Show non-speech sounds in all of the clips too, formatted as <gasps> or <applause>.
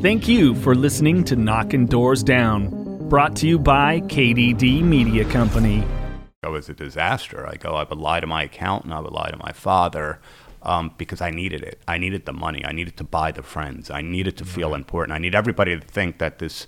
Thank you for listening to Knocking Doors Down, brought to you by KDD Media Company. It was a disaster. I go, I would lie to my accountant, I would lie to my father. Um, because I needed it. I needed the money. I needed to buy the friends. I needed to feel important. I need everybody to think that this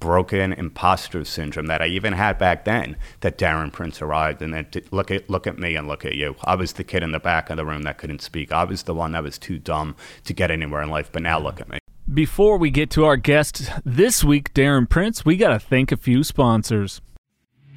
broken imposter syndrome that I even had back then, that Darren Prince arrived and that look at look at me and look at you. I was the kid in the back of the room that couldn't speak. I was the one that was too dumb to get anywhere in life. But now look at me. Before we get to our guest this week, Darren Prince, we got to thank a few sponsors.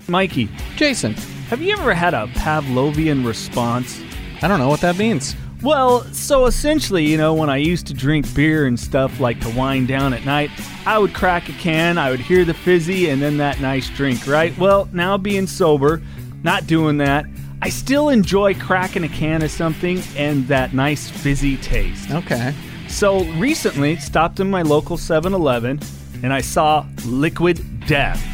Mikey, Jason, have you ever had a Pavlovian response? I don't know what that means. Well, so essentially, you know, when I used to drink beer and stuff like to wind down at night, I would crack a can, I would hear the fizzy, and then that nice drink, right? Well, now being sober, not doing that, I still enjoy cracking a can of something and that nice fizzy taste. Okay. So recently, stopped in my local 7-Eleven and I saw Liquid Death.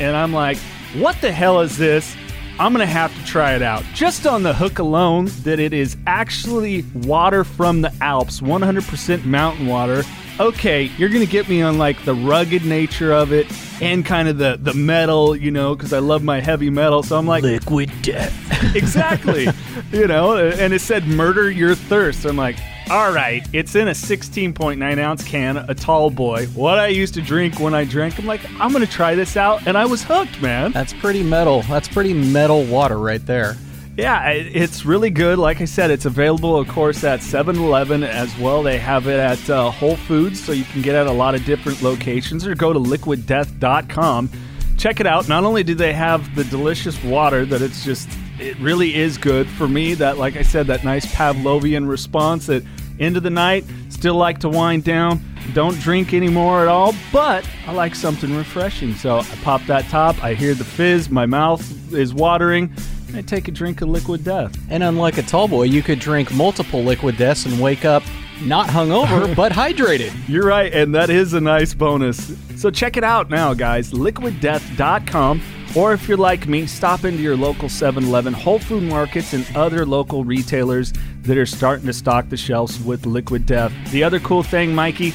And I'm like, what the hell is this? I'm gonna have to try it out. Just on the hook alone, that it is actually water from the Alps, 100% mountain water. Okay, you're gonna get me on like the rugged nature of it and kind of the the metal, you know, because I love my heavy metal. So I'm like, liquid death. <laughs> exactly, you know. And it said murder your thirst. I'm like, all right, it's in a 16.9 ounce can, a tall boy. What I used to drink when I drank, I'm like, I'm gonna try this out, and I was hooked, man. That's pretty metal. That's pretty metal water right there. Yeah, it's really good. Like I said, it's available, of course, at 7 Eleven as well. They have it at uh, Whole Foods, so you can get it at a lot of different locations, or go to liquiddeath.com. Check it out. Not only do they have the delicious water that it's just, it really is good for me. That, like I said, that nice Pavlovian response that end of the night, still like to wind down, don't drink anymore at all, but I like something refreshing. So I pop that top, I hear the fizz, my mouth is watering. I take a drink of liquid death. And unlike a tall boy, you could drink multiple liquid deaths and wake up not hungover, <laughs> but hydrated. You're right, and that is a nice bonus. So check it out now, guys. Liquiddeath.com. Or if you're like me, stop into your local 7 Eleven, Whole Food markets, and other local retailers that are starting to stock the shelves with Liquid Death. The other cool thing, Mikey,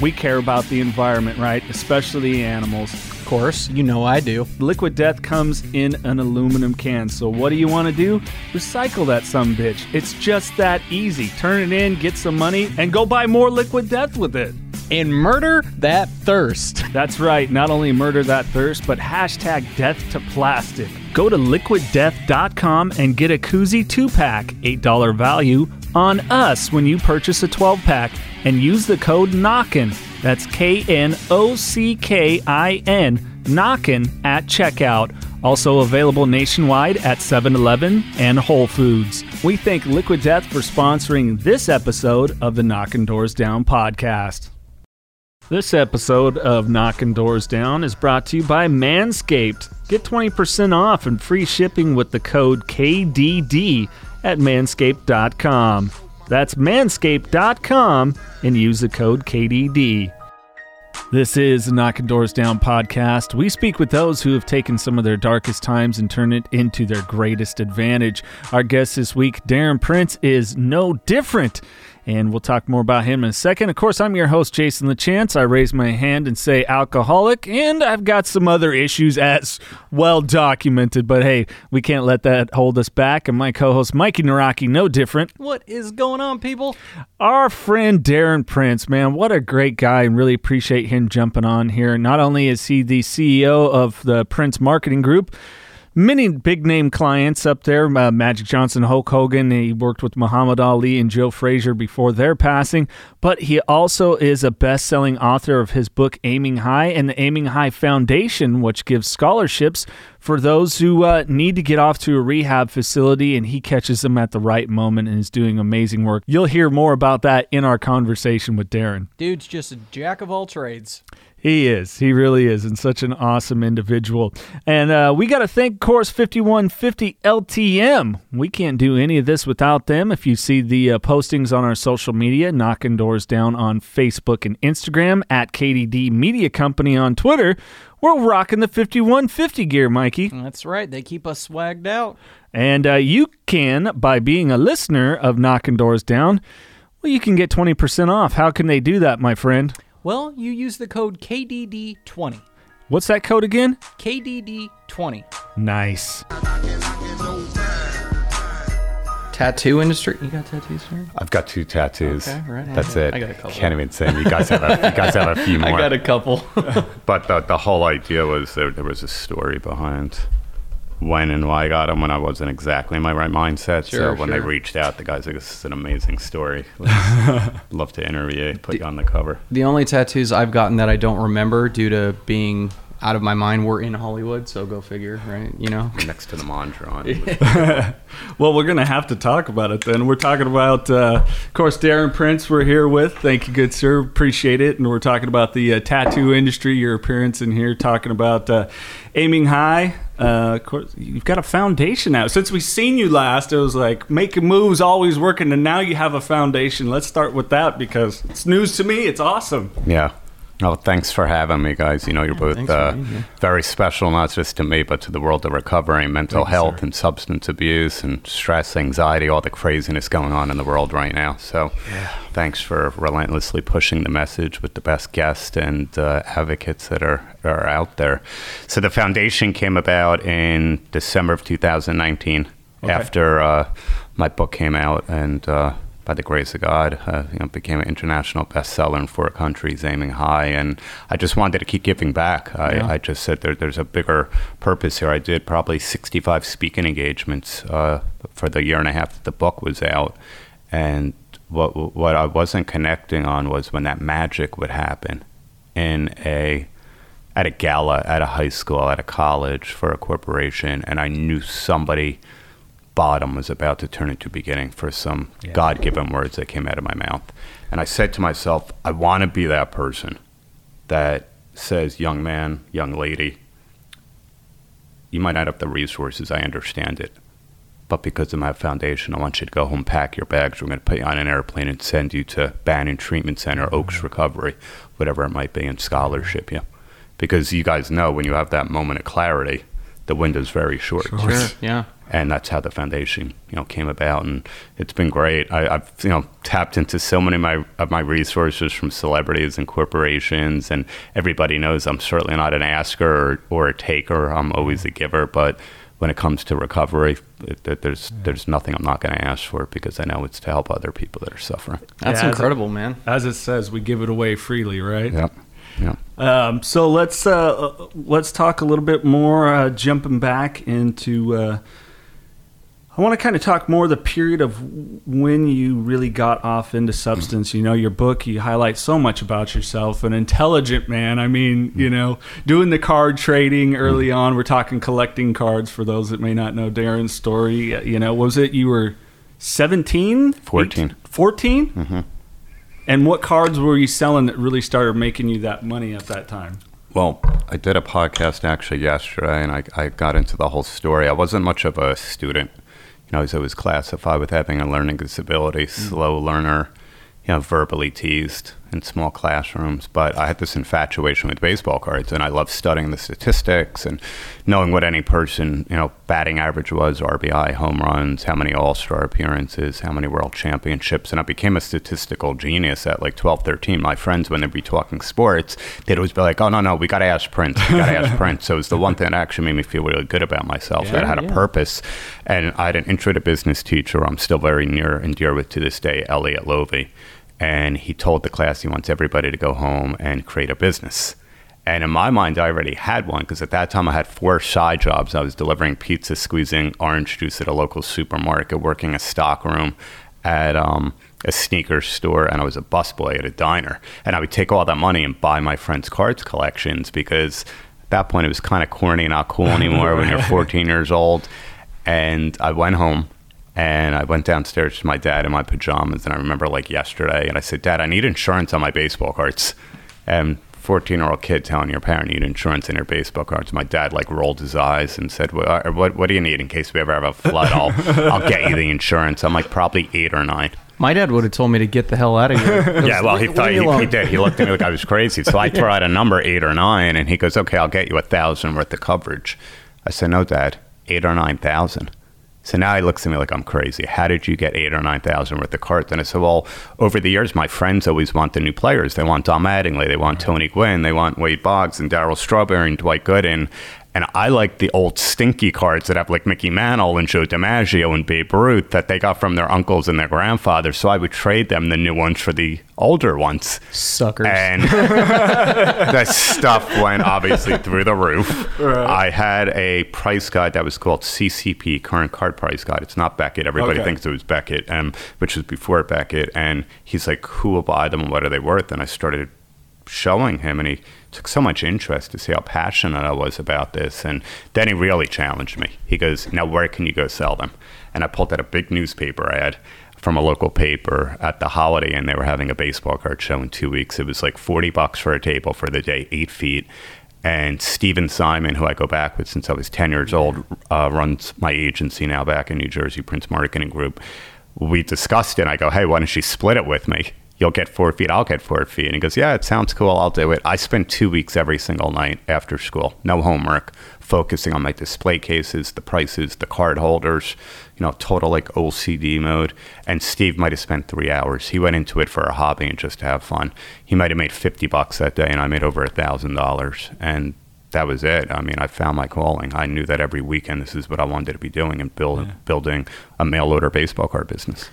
we care about the environment, right? Especially the animals. Of course, you know I do. Liquid Death comes in an aluminum can. So what do you want to do? Recycle that some bitch. It's just that easy. Turn it in, get some money, and go buy more Liquid Death with it. And murder that thirst. That's right. Not only murder that thirst, but hashtag death to plastic. Go to liquiddeath.com and get a koozie 2 pack, $8 value, on us when you purchase a 12 pack and use the code KNOCKIN. That's K N O C K I N, KNOCKIN at checkout. Also available nationwide at 7 Eleven and Whole Foods. We thank Liquid Death for sponsoring this episode of the Knocking Doors Down podcast. This episode of Knocking Doors Down is brought to you by Manscaped. Get 20% off and free shipping with the code KDD at manscaped.com. That's manscaped.com and use the code KDD. This is the Knocking Doors Down podcast. We speak with those who have taken some of their darkest times and turned it into their greatest advantage. Our guest this week, Darren Prince, is no different and we'll talk more about him in a second. Of course, I'm your host, Jason LaChance. I raise my hand and say alcoholic, and I've got some other issues as well documented, but hey, we can't let that hold us back. And my co host, Mikey Naraki, no different. What is going on, people? Our friend Darren Prince, man, what a great guy, and really appreciate him jumping on here. Not only is he the CEO of the Prince Marketing Group, many big name clients up there uh, Magic Johnson, Hulk Hogan. He worked with Muhammad Ali and Joe Frazier before their passing, but he also is a best selling author of his book Aiming High and the Aiming High Foundation, which gives scholarships for those who uh, need to get off to a rehab facility and he catches them at the right moment and is doing amazing work. You'll hear more about that in our conversation with Darren. Dude's just a jack of all trades. He is. He really is, and such an awesome individual. And uh, we got to thank Course 5150 LTM. We can't do any of this without them. If you see the uh, postings on our social media, knocking doors down on Facebook and Instagram, at KDD Media Company on Twitter, we're rocking the 5150 gear, Mikey. That's right. They keep us swagged out. And uh, you can, by being a listener of Knocking Doors Down, well, you can get 20% off. How can they do that, my friend? Well, you use the code KDD20. What's that code again? KDD20. Nice. Tattoo industry. You got tattoos, sir? I've got two tattoos. Okay, right. That's it. I got a couple. Can't even say. You guys have a, you guys have a <laughs> few more. I got a couple. <laughs> But the, the whole idea was there, there was a story behind when and why I got them when I wasn't exactly in my right mindset. Sure, so when they reached out, the guys like, this is an amazing story. <laughs> Love to interview you, put you on the cover. the only tattoos I've gotten that I don't remember due to being out of my mind were in Hollywood, so go figure, right? You know? <laughs> Next to the Mondrian. <laughs> Well, we're going to have to talk about it then. We're talking about, uh, of course, Darren Prince, we're here with. Thank you, good sir. Appreciate it. And we're talking about the uh, tattoo industry, your appearance in here, talking about uh, aiming high. Uh, of course, you've got a foundation now. Since we seen you last, it was like making moves, always working, and now you have a foundation. Let's start with that because it's news to me. It's awesome. Yeah. Well, thanks for having me, guys. You know, you're both uh, being very special, not just to me, but to the world of recovery, mental Thank you, health, sir. and substance abuse, and stress, anxiety, all the craziness going on in the world right now. So, thanks for relentlessly pushing the message with the best guests and uh, advocates that are, are out there. So, the foundation came about in December of 2019 Okay. after uh, my book came out, and uh, by the grace of God, uh, you know, became an international bestseller in four countries, aiming high. And I just wanted to keep giving back. I, Yeah. I just said there, there's a bigger purpose here. I did probably 65 speaking engagements uh, for the year and a half that the book was out, and what what I wasn't connecting on was when that magic would happen in a at a gala, at a high school, at a college, for a corporation, and I knew somebody bottom was about to turn into beginning for some Yeah. God given words that came out of my mouth. And I said to myself, I want to be that person that says, young man, young lady, you might not have the resources, I understand it. But because of my foundation, I want you to go home, pack your bags. We're going to put you on an airplane and send you to Banyan Treatment Center, Oaks mm-hmm. Recovery, whatever it might be, and scholarship you. Because you guys know when you have that moment of clarity, the window's very short Sure. Yeah. and that's how the foundation you know came about and it's been great I, i've you know tapped into so many of my of my resources from celebrities and corporations and everybody knows i'm certainly not an asker or, or a taker i'm always a giver but when it comes to recovery it, it- there's there's nothing i'm not going to ask for because i know it's to help other people that are suffering That's Yeah, incredible, man. As it says, we give it away freely, right? yep yep Um, so let's uh, let's talk a little bit more. Uh, jumping back into, uh, I want to kind of talk more the period of when you really got off into substance. You know, your book you highlight so much about yourself, an intelligent man. I mean, you know, doing the card trading early on. We're talking collecting cards for those that may not know Darren's story. Uh, You know, was it you were 17? 14. 14? Mm-hmm. And what cards were you selling that really started making you that money at that time? Well, I did a podcast actually yesterday, and I, I got into the whole story. I wasn't much of a student. You know, I was always classified with having a learning disability, mm. slow learner, you know, verbally teased in small classrooms. But I had this infatuation with baseball cards, and I loved studying the statistics and knowing what any person, you know, batting average was, RBI, home runs, how many All Star appearances, how many World Championships. And I became a statistical genius at like 12, 13. My friends, when they'd be talking sports, they'd always be like, oh, no, no, we got to ask Prince. We got to ask <laughs> Prince. So it was the one thing that actually made me feel really good about myself, that I had a purpose. And I had an intro to business teacher I'm still very near and dear with to this day, Elliot Lovey. And he told the class he wants everybody to go home and create a business. And in my mind, I already had one because at that time I had four side jobs. I was delivering pizza, squeezing orange juice at a local supermarket, working a stock room at um, a sneaker store, and I was a busboy at a diner. And I would take all that money and buy my friends' cards collections because At that point, it was kind of corny, and not cool <laughs> anymore when you're 14 years old. And I went home and I went downstairs to my dad in my pajamas. And I remember like yesterday, and I said, Dad, I need insurance on my baseball cards. And 14 year old kid telling your parent you need insurance in your baseball cards. My dad like rolled his eyes and said, well, uh, what, what do you need in case we ever have a flood? I'll, <laughs> I'll get you the insurance. I'm like probably eight or nine. My dad would have told me to get the hell out of here. <laughs> Yeah, well, he thought he, he did. He looked at me like I was crazy. So I throw out a number, eight or nine, and he goes, "Okay, I'll get you a thousand worth of coverage." I said, "No, Dad, eight or nine thousand. So now he looks at me like I'm crazy. How did you get eight or nine thousand worth of cards? And I said, "Well, over the years, my friends always want the new players. They want Don Mattingly, they want Tony Gwynn, they want Wade Boggs and Darryl Strawberry and Dwight Gooden." And I like the old stinky cards that have like Mickey Mantle and Joe DiMaggio and Babe Ruth that they got from their uncles and their grandfathers. So I would trade them the new ones for the older ones. Suckers. And <laughs> the stuff went obviously through the roof. I had a price guide that was called CCP, Current Card Price Guide. It's not Beckett. Everybody Okay. thinks it was Beckett, um, which was before Beckett. And he's like, who will buy them and what are they worth? And I started showing him and he took so much interest to see how passionate I was about this and then he really challenged me. He goes, "Now where can you go sell them?" And I pulled out a big newspaper ad from a local paper at the Holiday and they were having a baseball card show in 2 weeks. It was like 40 bucks for a table for the day, 8 feet. And Steven Simon, who I go back with since I was 10 years old, uh, runs my agency now back in New Jersey, Prince Marketing Group. We discussed it. And I go, hey, why don't you split it with me? You'll get four feet, I'll get four feet. And he goes, yeah, it sounds cool, I'll do it. I spent two weeks every single night after school, no homework, focusing on my display cases, the prices, the card holders, you know, total like OCD mode. And Steve might have spent three hours. He went into it for a hobby and just to have fun. He might have made 50 bucks that day, and I made over a $1,000. And that was it. I mean, I found my calling. I knew that every weekend this is what I wanted to be doing and build, building a mail order baseball card business.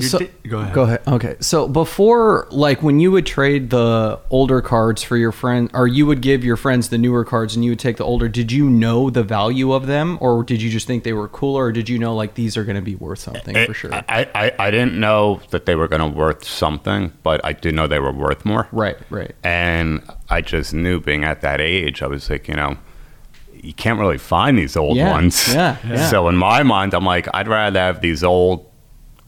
You So- di- go ahead. Go ahead. Okay. So before, like, when you would trade the older cards for your friend, or you would give your friends the newer cards and you would take the older, did you know the value of them, or did you just think they were cooler, or did you know like these are going to be worth something for sure? I, I, I didn't know that they were going to worth something, but I did know they were worth more. right. Right. And I just knew being at that age, I was like, you know, you can't really find these old Yeah, ones. yeah, <laughs> yeah. So in my mind, I'm like, I'd rather have these old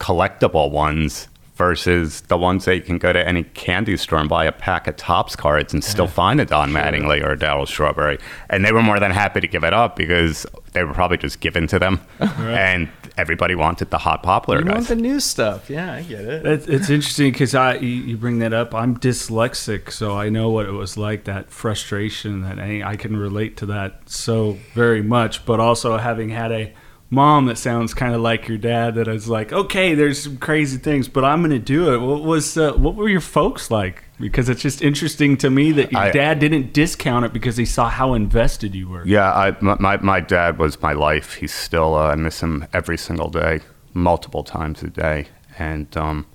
collectible ones versus the ones that you can go to any candy store and buy a pack of Topps cards and still find a Don Mattingly or a Darryl Strawberry. And they were more than happy to give it up because they were probably just given to them. <laughs> And everybody wanted the hot poplar You guys. want the new stuff? Yeah, I get it. It's, it's interesting because I you, you bring that up. I'm dyslexic, so I know what it was like. That frustration that I, I can relate to that so very much. But also having had a mom that sounds kind of like your dad, that is like, okay, there's some crazy things, but I'm going to do it. What was uh, what were your folks like? Because it's just interesting to me that your I- dad didn't discount it because he saw how invested you were. Yeah, I, my, my, dad was my life. He's still, uh, I miss him every single day, multiple times a day. And, um,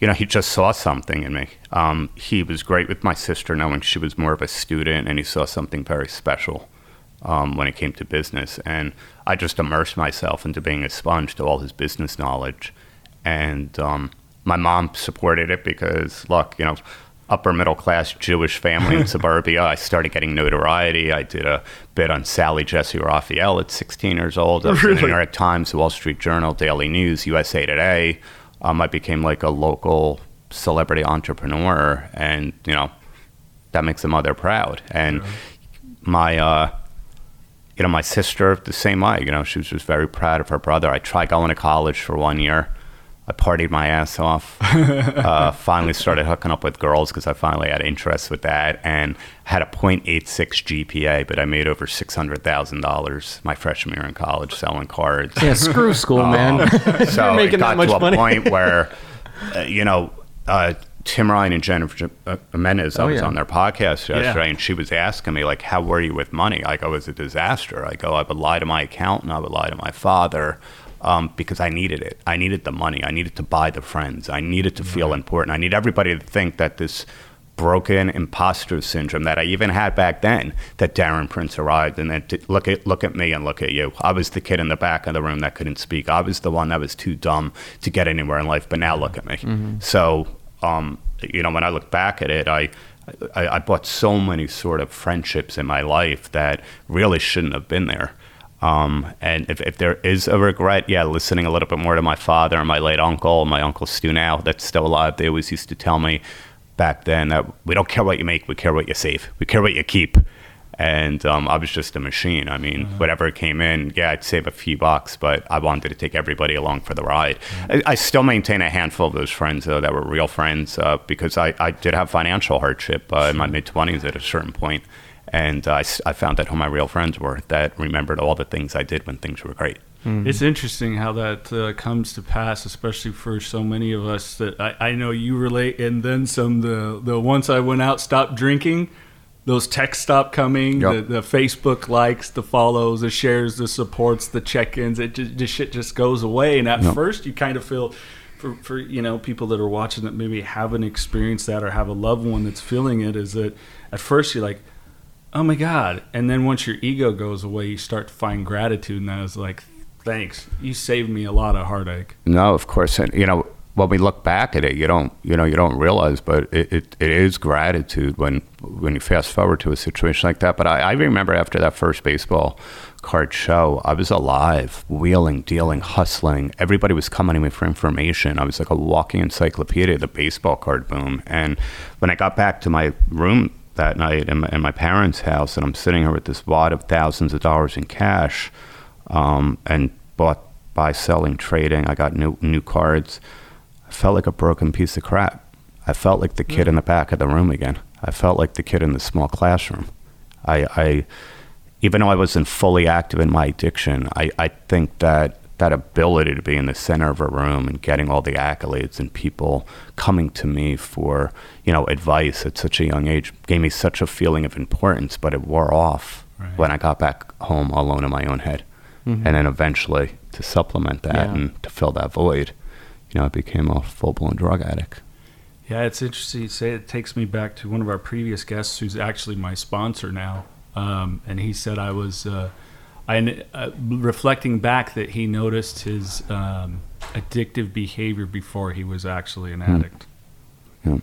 you know, he just saw something in me. Um, he was great with my sister, knowing she was more of a student, and he saw something very special um, when it came to business. And I just immersed myself into being a sponge to all his business knowledge. And um, my mom supported it because, look, you know, upper middle class Jewish family in <laughs> suburbia. I started getting notoriety. I did a bit on Sally Jessy Raphael at 16 years old. I was in the New York Times, the Wall Street Journal, Daily News, USA Today. Um, I became like a local celebrity entrepreneur, and you know that makes a mother proud. And my, uh, you know, my sister the same way. You know, she was just very proud of her brother. I tried going to college for one year. I partied my ass off. <laughs> uh, finally started hooking up with girls because I finally had interest with that, and had a .86 GPA. But I made over six hundred thousand dollars my freshman year in college selling cards. Yeah, screw school, man. <laughs> so making it got that much to a money. point where, uh, you know, uh, Tim Ryan and Jennifer uh, Menez, I Oh, was yeah. on their podcast yesterday, Yeah. and she was asking me like, "How were you with money?" Like, I go, "It was a disaster." I go, "I would lie to my accountant, I would lie to my father." Um, because I needed it. I needed the money. I needed to buy the friends. I needed to feel important. I need everybody to think that this broken imposter syndrome that I even had back then, that Darren Prince arrived and that t- look at look at me and look at you. I was the kid in the back of the room that couldn't speak. I was the one that was too dumb to get anywhere in life. But now look at me. So, um, you know, when I look back at it, I I, I bought so many sort of friendships in my life that really shouldn't have been there. Um, and if, if there is a regret, yeah, listening a little bit more to my father and my late uncle, my uncle Stu now, that's still alive. They always used to tell me back then that we don't care what you make, we care what you save, we care what you keep. And um, I was just a machine. I mean, Uh-huh. whatever came in, yeah, I'd save a few bucks, but I wanted to take everybody along for the ride. I, I still maintain a handful of those friends, though, that were real friends uh, because I, I did have financial hardship uh, in my mid 20s at a certain point. And uh, I, s- I found out who my real friends were that remembered all the things I did when things were great. It's interesting how that uh, comes to pass, especially for so many of us that I, I know you relate, and then some. The the once I went out, stopped drinking, those texts stop coming, Yep. the, the Facebook likes, the follows, the shares, the supports, the check-ins. It just, shit just goes away, and at Yep. first you kind of feel. For, for you know people that are watching that maybe haven't experienced that or have a loved one that's feeling it is that at first you're like oh my god and then once your ego goes away you start to find gratitude and that is like thanks you saved me a lot of heartache No, of course, and you know when we look back at it, you don't you know you don't realize, but it, it, it is gratitude when when you fast forward to a situation like that. But I, I remember after that first baseball card show, I was alive, wheeling, dealing, hustling. Everybody was coming to me for information. I was like a walking encyclopedia, the baseball card boom. And when I got back to my room that night in my, in my parents' house, and I'm sitting here with this wad of thousands of dollars in cash, um, and bought, buy, selling, trading. I got new new cards. I felt like a broken piece of crap. I felt like the kid in the mm. back of the room again. I felt like the kid in the small classroom. I, I even though I wasn't fully active in my addiction, I, I think that that ability to be in the center of a room and getting all the accolades and people coming to me for you know advice at such a young age gave me such a feeling of importance. But it wore off Right. when I got back home alone in my own head, mm-hmm. and then eventually to supplement that Yeah. and to fill that void, you know, I became a full blown drug addict. yeah it's interesting you say it takes me back to one of our previous guests who's actually my sponsor now um, and he said i was uh, I, uh, reflecting back that he noticed his um, addictive behavior before he was actually an addict Yeah.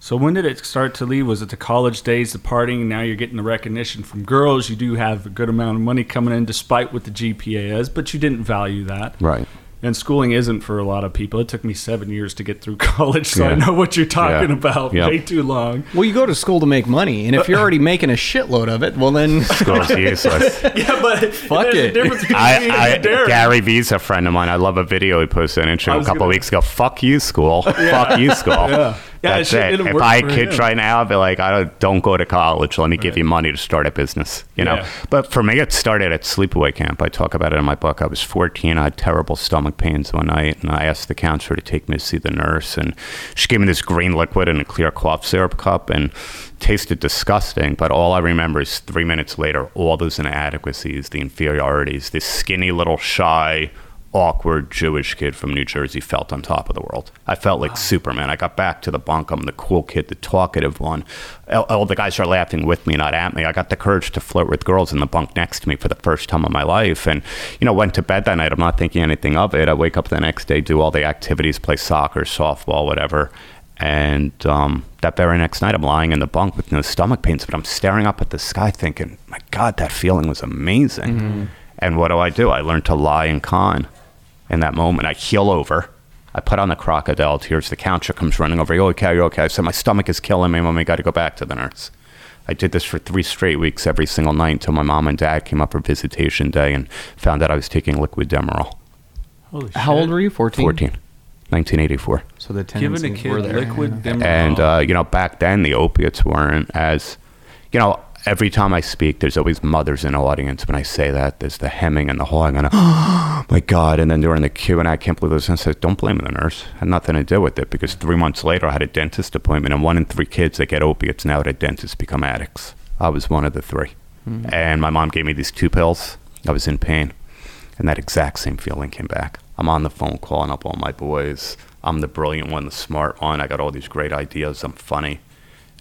So when did it start to leave? Was it the college days, the partying? Now you're getting the recognition from girls. You do have a good amount of money coming in, despite what the GPA is, but you didn't value that. Right. And schooling isn't for a lot of people. It took me seven years to get through <laughs> college, so I know what you're talking Yeah. about. Yep. Way too long. Well, you go to school to make money, and if you're already making a shitload of it, well then <laughs> School's <laughs> useless. Yeah, but Fuck it. difference between I, I. Gary V's a friend of mine. I love a video he posted on I Instagram a couple gonna- weeks ago. Fuck you, school. Fuck you, school. Yeah. It That's it. it'll If I had kids him. right now, I'd be like, I don't, don't go to college. Let me give you money to start a business. You know. Yeah. But for me, it started at sleepaway camp. I talk about it in my book. I was 14. I had terrible stomach pains one night, and I asked the counselor to take me to see the nurse, and she gave me this green liquid in a clear cough syrup cup, and tasted disgusting. But all I remember is three minutes later, all those inadequacies, the inferiorities, this skinny little shy awkward Jewish kid from New Jersey felt on top of the world. I felt like Superman. I got back to the bunk. I'm the cool kid, the talkative one. All, all the guys are laughing with me, not at me. I got the courage to flirt with girls in the bunk next to me for the first time in my life. And, you know, went to bed that night. I'm not thinking anything of it. I wake up the next day, do all the activities, play soccer, softball, whatever. And um, that very next night, I'm lying in the bunk with no stomach pains, but I'm staring up at the sky thinking, my God, that feeling was amazing. And what do I do? I learned to lie and con. In that moment, I heel over. I put on the crocodile tears. The counselor comes running over. You okay? you're okay? I said, my stomach is killing me. Mommy, got to go back to the nurse. I did this for three straight weeks, every single night, until my mom and dad came up for visitation day and found out I was taking liquid Demerol. Holy how shit. old were you? 14? 14, 1984. So the Giving a tendencies kid were there. liquid Demerol. And uh, you know, back then the opiates weren't as, you know, every time I speak, there's always mothers in the audience. When I say that, there's the hemming and the hawing, and oh <gasps> my God! And then during the Q and I can't believe this. And I said, don't blame the nurse. Had nothing to do with it because three months later I had a dentist appointment, and one in three kids that get opiates now at a dentist become addicts. I was one of the 3 and my mom gave me these two pills. I was in pain, and that exact same feeling came back. I'm on the phone calling up all my boys. I'm the brilliant one, the smart one. I got all these great ideas. I'm funny.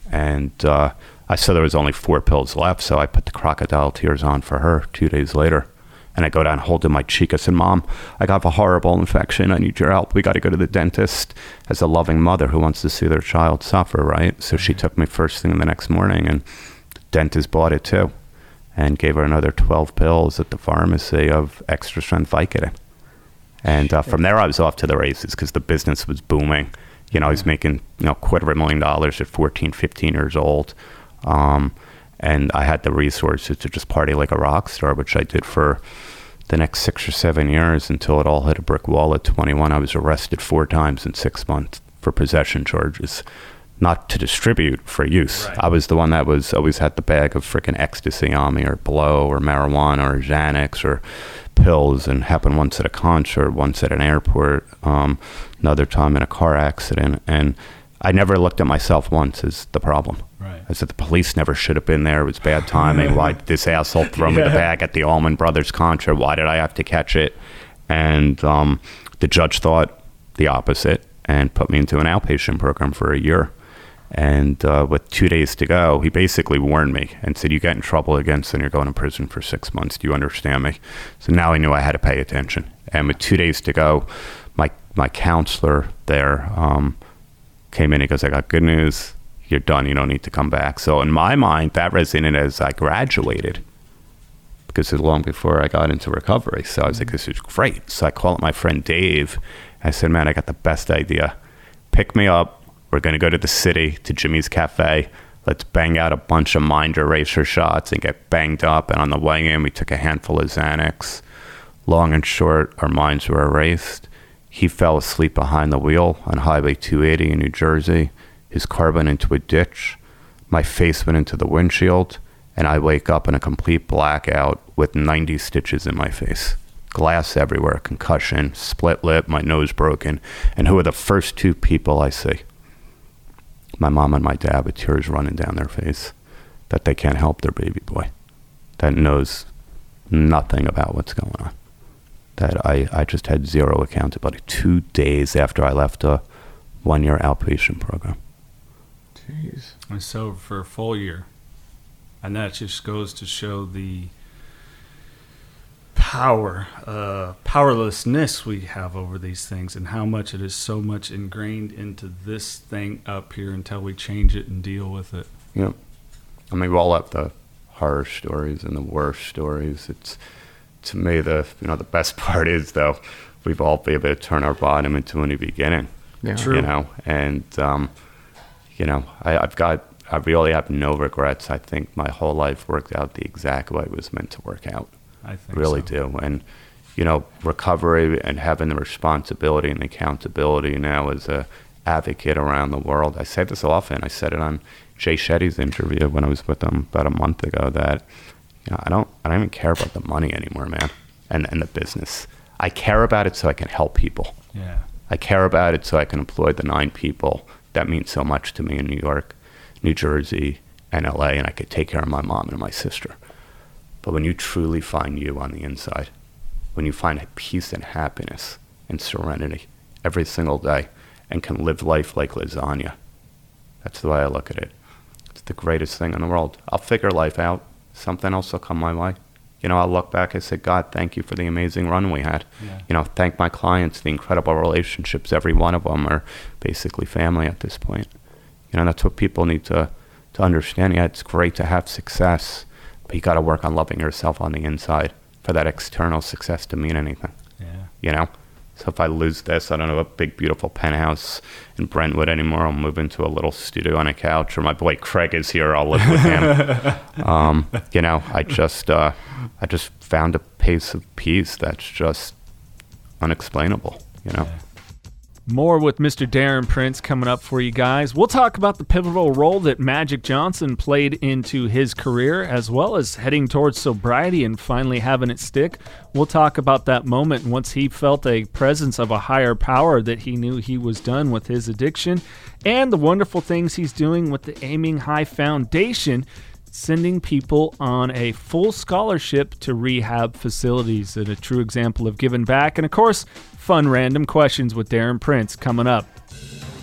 And uh, I saw there was only four pills left, so I put the crocodile tears on for her two days later. And I go down, holding my cheek. I said, Mom, I got a horrible infection. I need your help. We got to go to the dentist. As a loving mother who wants to see their child suffer, right? So she took me first thing the next morning, and dentist bought it too, and gave her another 12 pills at the pharmacy of extra strength Vicodin. And uh, from there, I was off to the races because the business was booming. You know, I was making, you know, quarter of a million dollars at 14, 15 years old. Um, and I had the resources to just party like a rock star, which I did for the next six or seven years until it all hit a brick wall at 21. I was arrested four times in six months for possession charges, not to distribute for use. Right. I was the one that was always had the bag of freaking ecstasy on me, or blow, or marijuana, or Xanax, or pills. And happened once at a concert, once at an airport, um, another time in a car accident, and I never looked at myself once as the problem. Right. I said the police never should have been there. It was bad timing. Why did this asshole throw me the <laughs> bag at the Allman Brothers concert? Why did I have to catch it? And um, the judge thought the opposite and put me into an outpatient program for a year. And uh, with two days to go, he basically warned me and said, "You get in trouble again, and you're going to prison for six months. Do you understand me?" So now I knew I had to pay attention. And with two days to go, my my counselor there um, came in. He goes, "I got good news. You're done. You don't need to come back." So in my mind, that resonated as I graduated because it was long before I got into recovery. So I was like, "This is great." So I called up my friend Dave. I said, "Man, I got the best idea. Pick me up. We're going to go to the city to Jimmy's Cafe. Let's bang out a bunch of mind eraser shots and get banged up." And on the way in, we took a handful of Xanax. Long and short, our minds were erased. He fell asleep behind the wheel on Highway 280 in New Jersey. His car went into a ditch. My face went into the windshield, and I wake up in a complete blackout with 90 stitches in my face. Glass everywhere, concussion, split lip, my nose broken. And who are the first two people I see? My mom and my dad with tears running down their face that they can't help their baby boy, that knows nothing about what's going on that I, I just had zero accountability two days after I left a one year outpatient program. Jeez. And so for a full year. And that just goes to show the power, uh, powerlessness we have over these things and how much it is so much ingrained into this thing up here until we change it and deal with it. Yep. I mean, we all have the horror stories and the worst stories. It's to me the you know the best <laughs> part is though we've all been able to turn our bottom into a new beginning. Yeah. True. You know, and um, you know, I, I've got I really have no regrets. I think my whole life worked out the exact way it was meant to work out. I think really so. do. And you know, recovery and having the responsibility and accountability now as a advocate around the world. I say this often. I said it on Jay Shetty's interview when I was with him about a month ago that you know, I don't I don't even care about the money anymore, man, and and the business. I care about it so I can help people. Yeah. I care about it so I can employ the nine people that means so much to me in New York, New Jersey, and LA, and I could take care of my mom and my sister. But when you truly find you on the inside, when you find peace and happiness and serenity every single day and can live life like lasagna, that's the way I look at it. It's the greatest thing in the world. I'll figure life out. Something else will come my way. You know, I'll look back and say, God, thank you for the amazing run we had. Yeah. You know, thank my clients, the incredible relationships. Every one of them are basically family at this point. You know, that's what people need to, to understand. Yeah, it's great to have success, but you got to work on loving yourself on the inside for that external success to mean anything. Yeah. You know? So if I lose this, I don't have a big, beautiful penthouse in Brentwood anymore. I'll move into a little studio on a couch, or my boy Craig is here. I'll live with him. <laughs> um, you know, I just, uh, I just found a pace of peace that's just unexplainable. You know. More with Mr. Darren Prince coming up for you guys. We'll talk about the pivotal role that Magic Johnson played into his career, as well as heading towards sobriety and finally having it stick. We'll talk about that moment once he felt a presence of a higher power that he knew he was done with his addiction, and the wonderful things he's doing with the Aiming High Foundation sending people on a full scholarship to rehab facilities and a true example of giving back. And of course, fun random questions with Darren Prince coming up.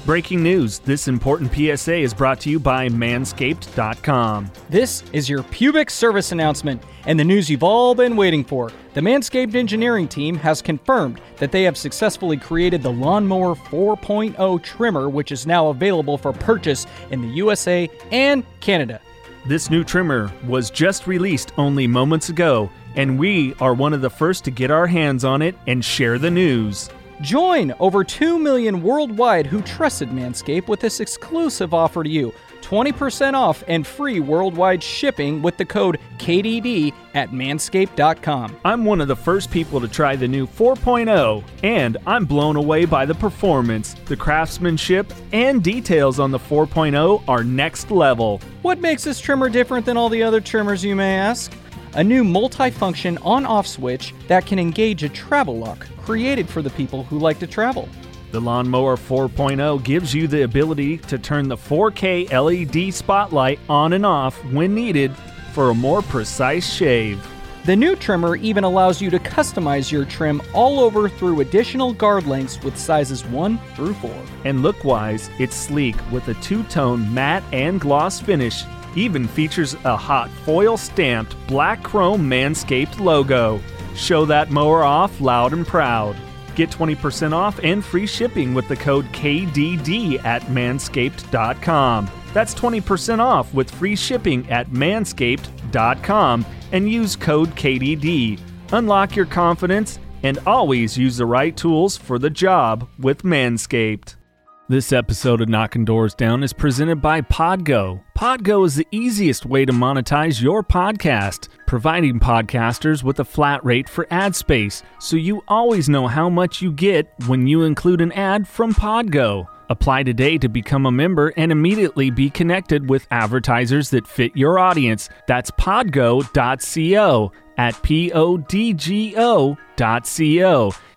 Breaking news this important PSA is brought to you by Manscaped.com. This is your pubic service announcement and the news you've all been waiting for. The Manscaped engineering team has confirmed that they have successfully created the Lawnmower 4.0 trimmer, which is now available for purchase in the USA and Canada. This new trimmer was just released only moments ago, and we are one of the first to get our hands on it and share the news. Join over 2 million worldwide who trusted Manscaped with this exclusive offer to you 20% off and free worldwide shipping with the code KDD at manscaped.com. I'm one of the first people to try the new 4.0, and I'm blown away by the performance. The craftsmanship and details on the 4.0 are next level. What makes this trimmer different than all the other trimmers, you may ask? A new multi-function on-off switch that can engage a travel lock, created for the people who like to travel. The Lawnmower 4.0 gives you the ability to turn the 4K LED spotlight on and off when needed for a more precise shave. The new trimmer even allows you to customize your trim all over through additional guard lengths with sizes 1 through 4. And look wise, it's sleek with a two tone matte and gloss finish. Even features a hot foil stamped black chrome Manscaped logo. Show that mower off loud and proud. Get 20% off and free shipping with the code KDD at manscaped.com. That's 20% off with free shipping at manscaped.com and use code KDD. Unlock your confidence and always use the right tools for the job with Manscaped. This episode of Knocking Doors Down is presented by Podgo. Podgo is the easiest way to monetize your podcast, providing podcasters with a flat rate for ad space, so you always know how much you get when you include an ad from Podgo. Apply today to become a member and immediately be connected with advertisers that fit your audience. That's podgo.co at podgo.co.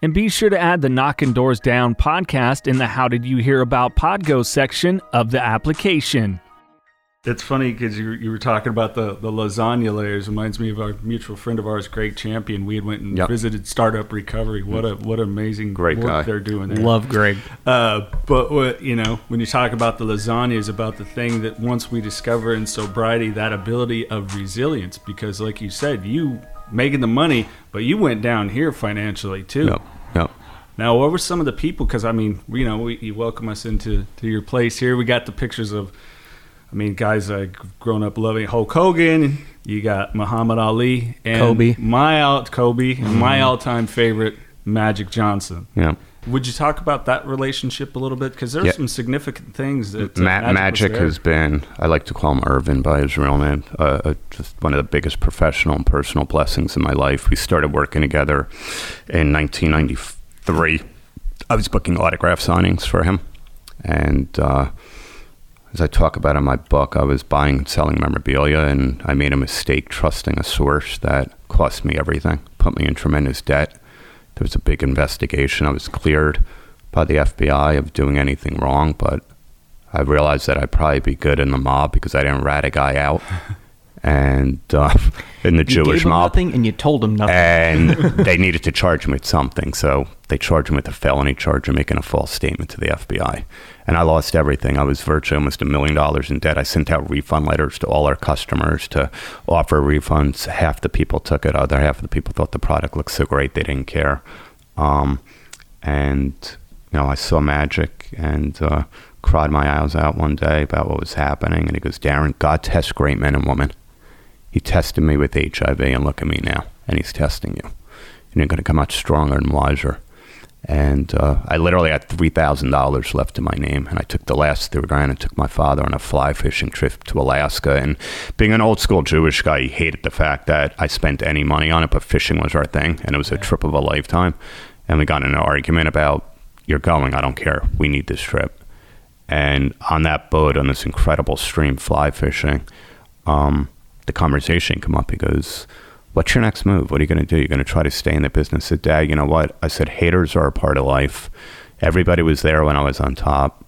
And be sure to add the Knocking Doors Down podcast in the How Did You Hear About Podgo section of the application. It's funny because you, you were talking about the, the lasagna layers. Reminds me of our mutual friend of ours, Greg Champion. We had went and Yep. visited Startup Recovery. What a what amazing Great work guy. they're doing there. Love Greg. Uh, but what you know, when you talk about the lasagna, is about the thing that once we discover in sobriety that ability of resilience. Because, like you said, you making the money, but you went down here financially too. Yep. Yep. Now, what were some of the people? Because I mean, you know, we, you welcome us into to your place here. We got the pictures of, I mean, guys I've grown up loving Hulk Hogan. You got Muhammad Ali and Kobe. My out Kobe, and my all-time favorite Magic Johnson. Yeah. Would you talk about that relationship a little bit? Because there's Yeah. some significant things that uh, Ma- was Magic has been, I like to call him Earvin by his real name, uh, uh, just one of the biggest professional and personal blessings in my life. We started working together in 1993. I was booking autograph signings for him. And uh, as I talk about in my book, I was buying and selling memorabilia, and I made a mistake trusting a source that cost me everything, put me in tremendous debt. There was a big investigation. I was cleared by the FBI of doing anything wrong, but I realized that I'd probably be good in the mob because I didn't rat a guy out. <laughs> and uh, in the You Jewish mob, nothing and you told him nothing. and <laughs> they needed to charge him with something. So they charged him with a felony charge of making a false statement to the FBI. And I lost everything. I was virtually almost a million dollars in debt. I sent out refund letters to all our customers to offer refunds. Half the people took it. Other half of the people thought the product looked so great they didn't care. Um, and you know, I saw magic and uh, cried my eyes out one day about what was happening. And he goes, Darren, God tests great men and women. He tested me with HIV, and look at me now. And he's testing you. And you're going to come out stronger and wiser. And uh, I literally had three thousand dollars left in my name, and I took the last three grand and took my father on a fly fishing trip to Alaska. And being an old school Jewish guy, he hated the fact that I spent any money on it, but fishing was our thing, and it was a trip of a lifetime. And we got in an argument about, "You're going, I don't care. We need this trip." And on that boat, on this incredible stream, fly fishing, um, the conversation come up. He goes, "What's your next move? What are you going to do? You're going to try to stay in the business?" I said, "Dad, you know what?" I said, "Haters are a part of life. Everybody was there when I was on top.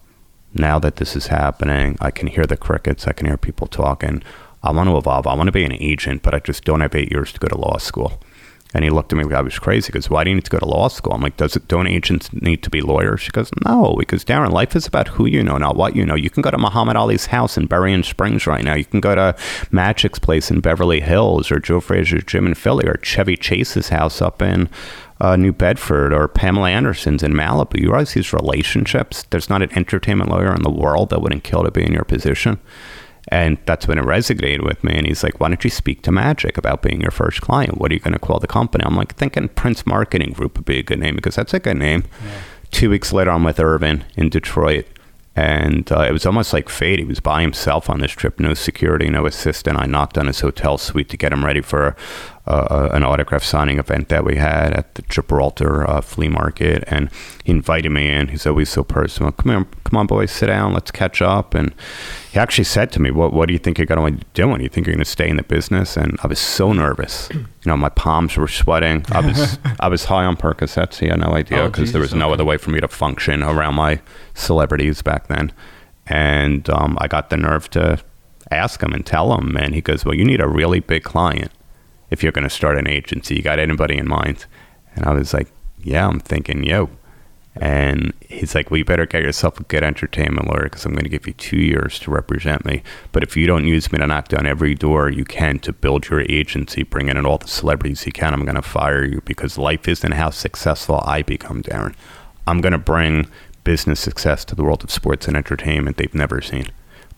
Now that this is happening, I can hear the crickets. I can hear people talking. I want to evolve. I want to be an agent, but I just don't have eight years to go to law school." And he looked at me like I was crazy. He goes, Why do you need to go to law school? I'm like, Does it, don't agents need to be lawyers? She goes, No, because Darren, life is about who you know, not what you know. You can go to Muhammad Ali's house in Berrien Springs right now. You can go to Magic's place in Beverly Hills or Joe Frazier's gym in Philly or Chevy Chase's house up in uh, New Bedford or Pamela Anderson's in Malibu. You realize these relationships? There's not an entertainment lawyer in the world that wouldn't kill to be in your position. And that's when it resonated with me. And he's like, why don't you speak to Magic about being your first client? What are you going to call the company? I'm like, thinking Prince Marketing Group would be a good name because that's a good name. Yeah. Two weeks later, I'm with Earvin in Detroit. And uh, it was almost like fate. He was by himself on this trip, no security, no assistant. I knocked on his hotel suite to get him ready for uh, an autograph signing event that we had at the Gibraltar uh, flea market, and he invited me in. He's always so personal. Come on, come on, boys, sit down. Let's catch up. And he actually said to me, "What What do you think you're going to be doing? You think you're going to stay in the business?" And I was so nervous. You know, my palms were sweating. I was <laughs> I was high on Percocets. He had no idea because oh, there was no okay. other way for me to function around my celebrities back then. And um, I got the nerve to ask him and tell him, and he goes, "Well, you need a really big client." if you're going to start an agency, you got anybody in mind? And I was like, yeah, I'm thinking, yo. And he's like, well, you better get yourself a good entertainment lawyer because I'm going to give you two years to represent me. But if you don't use me to knock down every door you can to build your agency, bring in all the celebrities you can, I'm going to fire you because life isn't how successful I become, Darren. I'm going to bring business success to the world of sports and entertainment they've never seen.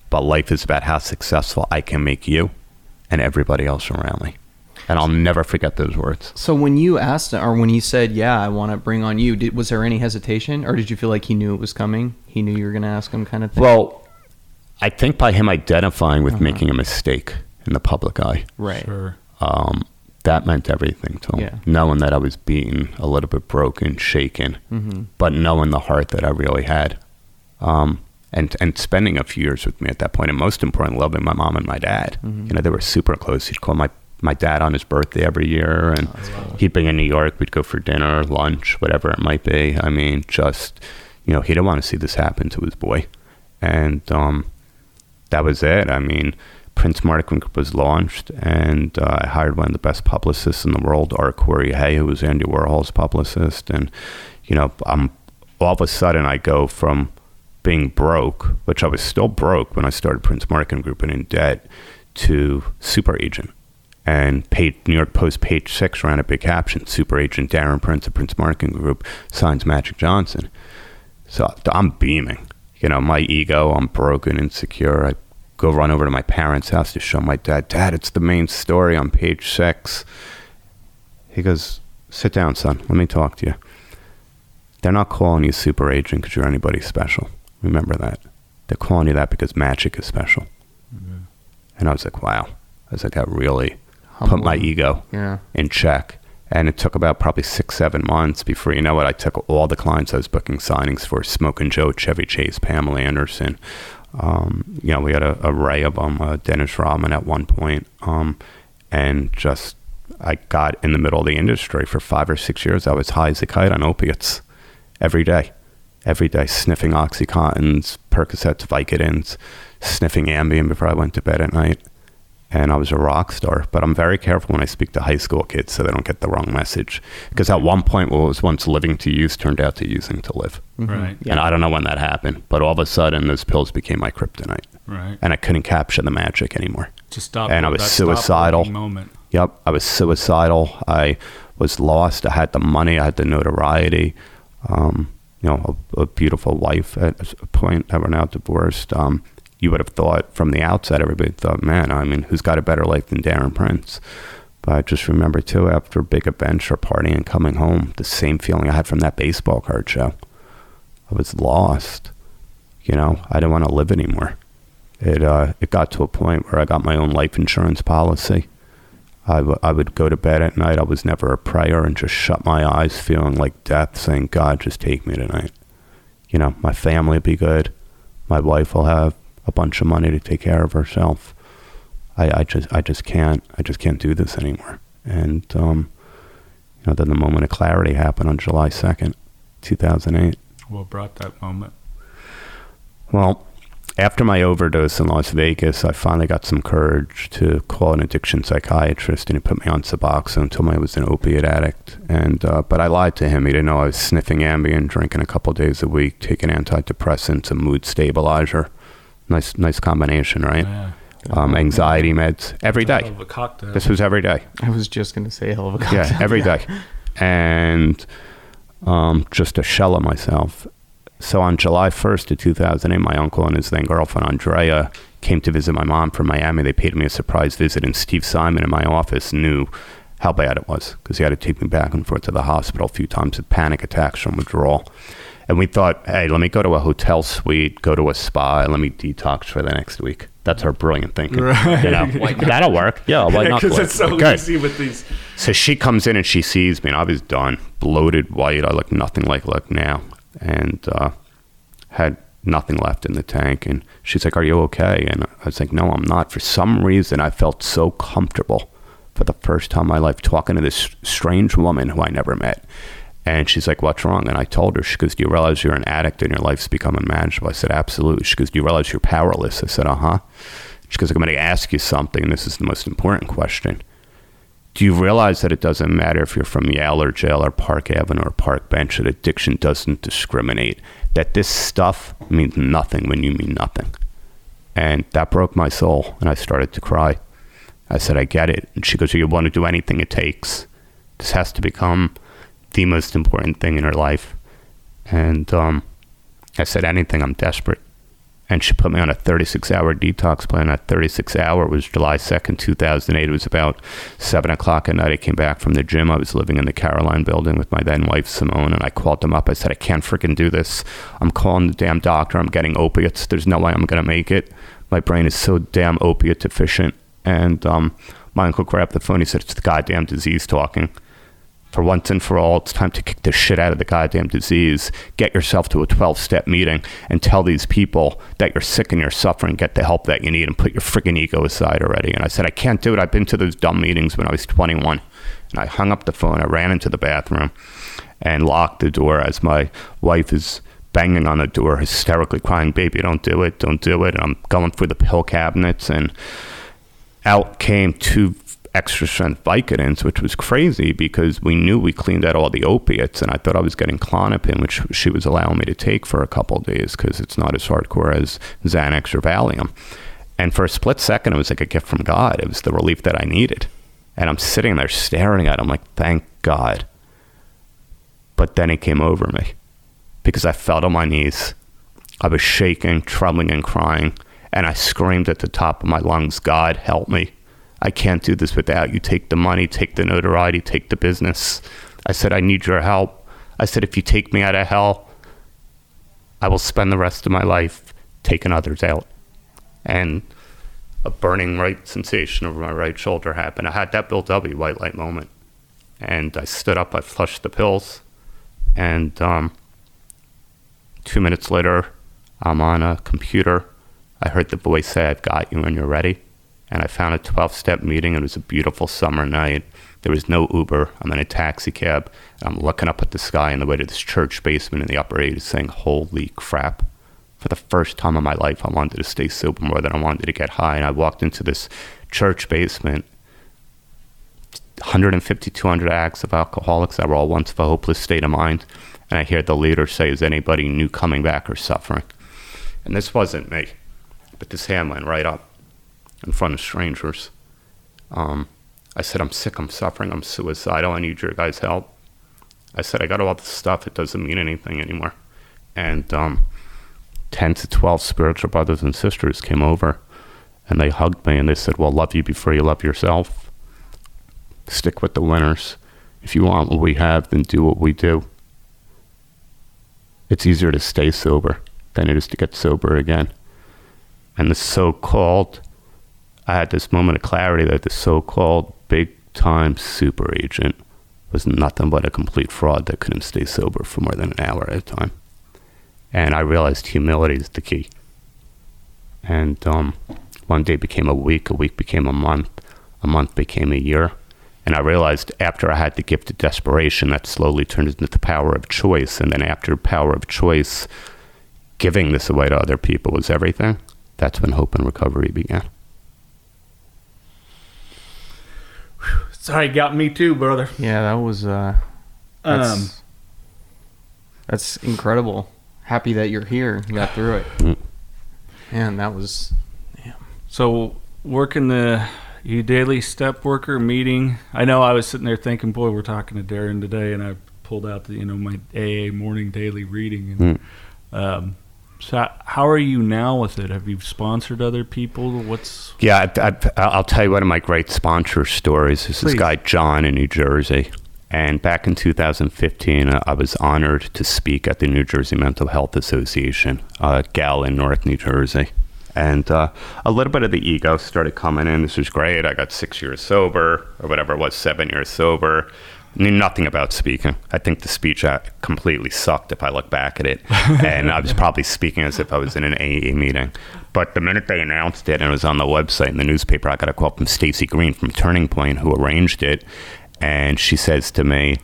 But life is about how successful I can make you and everybody else around me and I'll never forget those words. So when you asked, or when he said, "Yeah, I want to bring on you," did, was there any hesitation, or did you feel like he knew it was coming? He knew you were going to ask him, kind of thing. Well, I think by him identifying with uh-huh. making a mistake in the public eye, right? Sure. Um, that meant everything to him. Yeah. Knowing that I was beaten, a little bit broken, shaken, mm-hmm. but knowing the heart that I really had. Um, and and spending a few years with me at that point, and most importantly, loving my mom and my dad. Mm-hmm. You know, they were super close. He'd call my my dad on his birthday every year, and oh, he'd be in New York. We'd go for dinner, lunch, whatever it might be. I mean, just you know, he didn't want to see this happen to his boy, and um, that was it. I mean, Prince Group was launched, and uh, I hired one of the best publicists in the world, Art Corey Hay, who was Andy Warhol's publicist, and you know, I'm all of a sudden I go from being broke, which I was still broke when I started Prince Marketing Group and in debt, to super agent and page, New York Post page six ran a big caption: "Super Agent Darren Prince of Prince Marketing Group signs Magic Johnson." So I'm beaming. You know, my ego, I'm broken, insecure. I go run over to my parents' house to show my dad. Dad, it's the main story on page six. He goes, "Sit down, son. Let me talk to you." They're not calling you super agent because you're anybody special. Remember that. They're calling you that because magic is special. Mm-hmm. And I was like, wow. I was like, that really Humble. put my ego yeah. in check. And it took about probably six, seven months before you know what. I took all the clients I was booking signings for: Smoking Joe, Chevy Chase, Pamela Anderson. Um, you know, we had a array of them. Uh, Dennis Rodman at one point, um, and just I got in the middle of the industry for five or six years. I was high as a kite on opiates every day, every day, sniffing OxyContins, Percocets, Vicodins, sniffing Ambien before I went to bed at night and I was a rock star. But I'm very careful when I speak to high school kids so they don't get the wrong message. Because at one point, what was once living to use turned out to using to live. Mm-hmm. Right. Yeah. And I don't know when that happened, but all of a sudden, those pills became my kryptonite. Right. And I couldn't capture the magic anymore. Just stop. And I was suicidal. Moment. Yep. I was suicidal. I was lost. I had the money. I had the notoriety. Um, you know, a, a, beautiful wife at a point that we're now divorced. Um, you would have thought from the outset, everybody thought, man, I mean, who's got a better life than Darren Prince? But I just remember too, after a big event or party and coming home, the same feeling I had from that baseball card show. I was lost. You know, I didn't want to live anymore. It uh, it got to a point where I got my own life insurance policy. I, w- I would go to bed at night. I was never a prayer and just shut my eyes, feeling like death, saying, God, just take me tonight. You know, my family will be good. My wife will have a bunch of money to take care of herself. I, I just I just can't I just can't do this anymore. And um, you know, then the moment of clarity happened on July second, two thousand eight. What brought that moment? Well, after my overdose in Las Vegas, I finally got some courage to call an addiction psychiatrist, and he put me on Suboxone me I was an opiate addict. And uh, but I lied to him. He didn't know I was sniffing Ambien, drinking a couple days a week, taking antidepressants, a mood stabilizer. Nice, nice combination, right? Yeah. Um, anxiety meds every day. Hell of a cocktail. This was every day. I was just gonna say hell of a cocktail. Yeah, every day, and um, just a shell of myself. So on July 1st of 2008, my uncle and his then girlfriend Andrea came to visit my mom from Miami. They paid me a surprise visit, and Steve Simon in my office knew how bad it was because he had to take me back and forth to the hospital a few times with panic attacks from withdrawal. And we thought, hey, let me go to a hotel suite, go to a spa, and let me detox for the next week. That's our brilliant thinking. You know, <laughs> that'll work. Yeah, why not? Because it's so Good. easy with these. So she comes in and she sees me, and I was done, bloated, white. I look nothing like look now, and uh, had nothing left in the tank. And she's like, "Are you okay?" And I was like, "No, I'm not." For some reason, I felt so comfortable for the first time in my life talking to this strange woman who I never met. And she's like, "What's wrong?" And I told her. She goes, "Do you realize you're an addict and your life's become unmanageable?" I said, "Absolutely." She goes, "Do you realize you're powerless?" I said, "Uh huh." She goes, "I'm going to ask you something. This is the most important question." Do you realize that it doesn't matter if you're from Yale or jail or Park Avenue or Park Bench, that addiction doesn't discriminate? That this stuff means nothing when you mean nothing. And that broke my soul, and I started to cry. I said, I get it. And she goes, You want to do anything it takes. This has to become the most important thing in her life. And um, I said, Anything, I'm desperate and she put me on a 36 hour detox plan. That 36 hour was July 2nd, 2008. It was about 7 o'clock at night. I came back from the gym. I was living in the Caroline building with my then wife, Simone, and I called them up. I said, I can't freaking do this. I'm calling the damn doctor. I'm getting opiates. There's no way I'm going to make it. My brain is so damn opiate deficient. And um, my uncle grabbed the phone. He said, It's the goddamn disease talking for once and for all, it's time to kick the shit out of the goddamn disease. Get yourself to a 12 step meeting and tell these people that you're sick and you're suffering, get the help that you need, and put your freaking ego aside already. And I said, I can't do it. I've been to those dumb meetings when I was 21. And I hung up the phone. I ran into the bathroom and locked the door as my wife is banging on the door, hysterically crying, Baby, don't do it, don't do it. And I'm going through the pill cabinets, and out came two extra strength Vicodins, which was crazy because we knew we cleaned out all the opiates, and I thought I was getting Klonopin, which she was allowing me to take for a couple days because it's not as hardcore as Xanax or Valium. And for a split second, it was like a gift from God. It was the relief that I needed. And I'm sitting there staring at him like, thank God. But then it came over me because I fell to my knees. I was shaking, trembling, and crying. And I screamed at the top of my lungs, God, help me. I can't do this without you. Take the money, take the notoriety, take the business. I said, I need your help. I said, if you take me out of hell, I will spend the rest of my life taking others out. And a burning right sensation over my right shoulder happened. I had that Bill W. white light moment. And I stood up, I flushed the pills, and um, two minutes later, I'm on a computer. I heard the voice say, I've got you and you're ready and I found a 12 step meeting. It was a beautiful summer night. There was no Uber. I'm in a taxi cab. I'm looking up at the sky on the way to this church basement in the upper 80s saying, Holy crap. For the first time in my life, I wanted to stay sober more than I wanted to get high. And I walked into this church basement. 150, 200 acts of alcoholics that were all once of a hopeless state of mind. And I hear the leader say, Is anybody new coming back or suffering? And this wasn't me, but this hand went right up in front of strangers. Um, I said, I'm sick, I'm suffering, I'm suicidal, I need your guys' help. I said, I got all this stuff, it doesn't mean anything anymore. And um, 10 to 12 spiritual brothers and sisters came over and they hugged me and they said, Well, love you before you love yourself. Stick with the winners. If you want what we have, then do what we do. It's easier to stay sober than it is to get sober again. And the so called I had this moment of clarity that the so called big time super agent was nothing but a complete fraud that couldn't stay sober for more than an hour at a time. And I realized humility is the key. And um, one day became a week, a week became a month, a month became a year. And I realized after I had the gift of desperation, that slowly turned into the power of choice. And then after power of choice, giving this away to other people was everything. that's when hope and recovery began. Sorry, got me too, brother. Yeah, that was uh that's, Um, that's incredible. Happy that you're here. You got through it. Mm. Man, that was yeah. So working the you daily step worker meeting. I know I was sitting there thinking, boy, we're talking to Darren today, and I pulled out the you know my AA morning daily reading. And, um, so how- are you now with it? Have you sponsored other people? What's Yeah, I, I, I'll tell you one of my great sponsor stories. This Please. is guy John in New Jersey. And back in 2015, uh, I was honored to speak at the New Jersey Mental Health Association, uh, Gal in North New Jersey. And uh, a little bit of the ego started coming in. This was great. I got six years sober, or whatever it was, seven years sober. Knew nothing about speaking. I think the speech completely sucked if I look back at it. <laughs> and I was probably speaking as if I was in an AA meeting. But the minute they announced it and it was on the website and the newspaper, I got a call from Stacy Green from Turning Point who arranged it. And she says to me,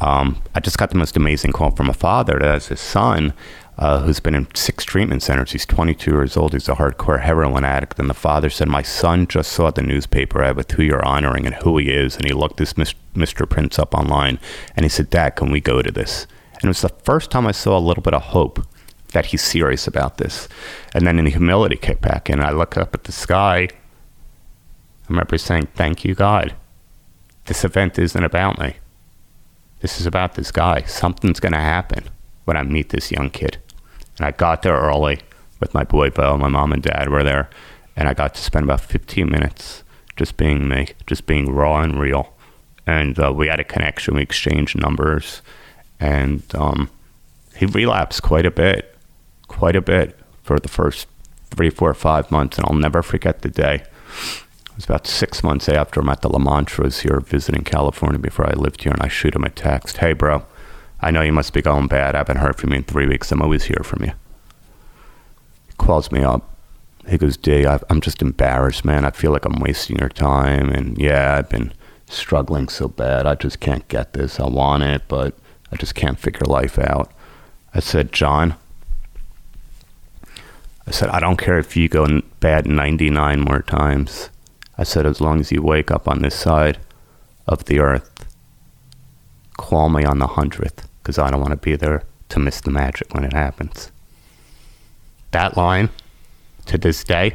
um, I just got the most amazing call from a father that has his son uh, who's been in six treatment centers. He's 22 years old. He's a hardcore heroin addict. And the father said, My son just saw the newspaper with who you're honoring and who he is. And he looked this Mr. Prince up online. And he said, Dad, can we go to this? And it was the first time I saw a little bit of hope that he's serious about this. And then in the humility kicked back in. I look up at the sky. I remember saying, Thank you, God. This event isn't about me. This is about this guy. Something's going to happen when I meet this young kid. And I got there early with my boy Bo. My mom and dad were there. And I got to spend about 15 minutes just being me, just being raw and real. And uh, we had a connection. We exchanged numbers. And um, he relapsed quite a bit, quite a bit for the first three, four, five months. And I'll never forget the day. It was about six months after I'm at the La Mantras here visiting California before I lived here, and I shoot him a text. Hey, bro, I know you must be going bad. I haven't heard from you in three weeks. I'm always here from you. He calls me up. He goes, D, I'm just embarrassed, man. I feel like I'm wasting your time. And yeah, I've been struggling so bad. I just can't get this. I want it, but I just can't figure life out. I said, John, I said, I don't care if you go bad 99 more times. I said, as long as you wake up on this side of the earth, call me on the hundredth, because I don't want to be there to miss the magic when it happens. That line, to this day,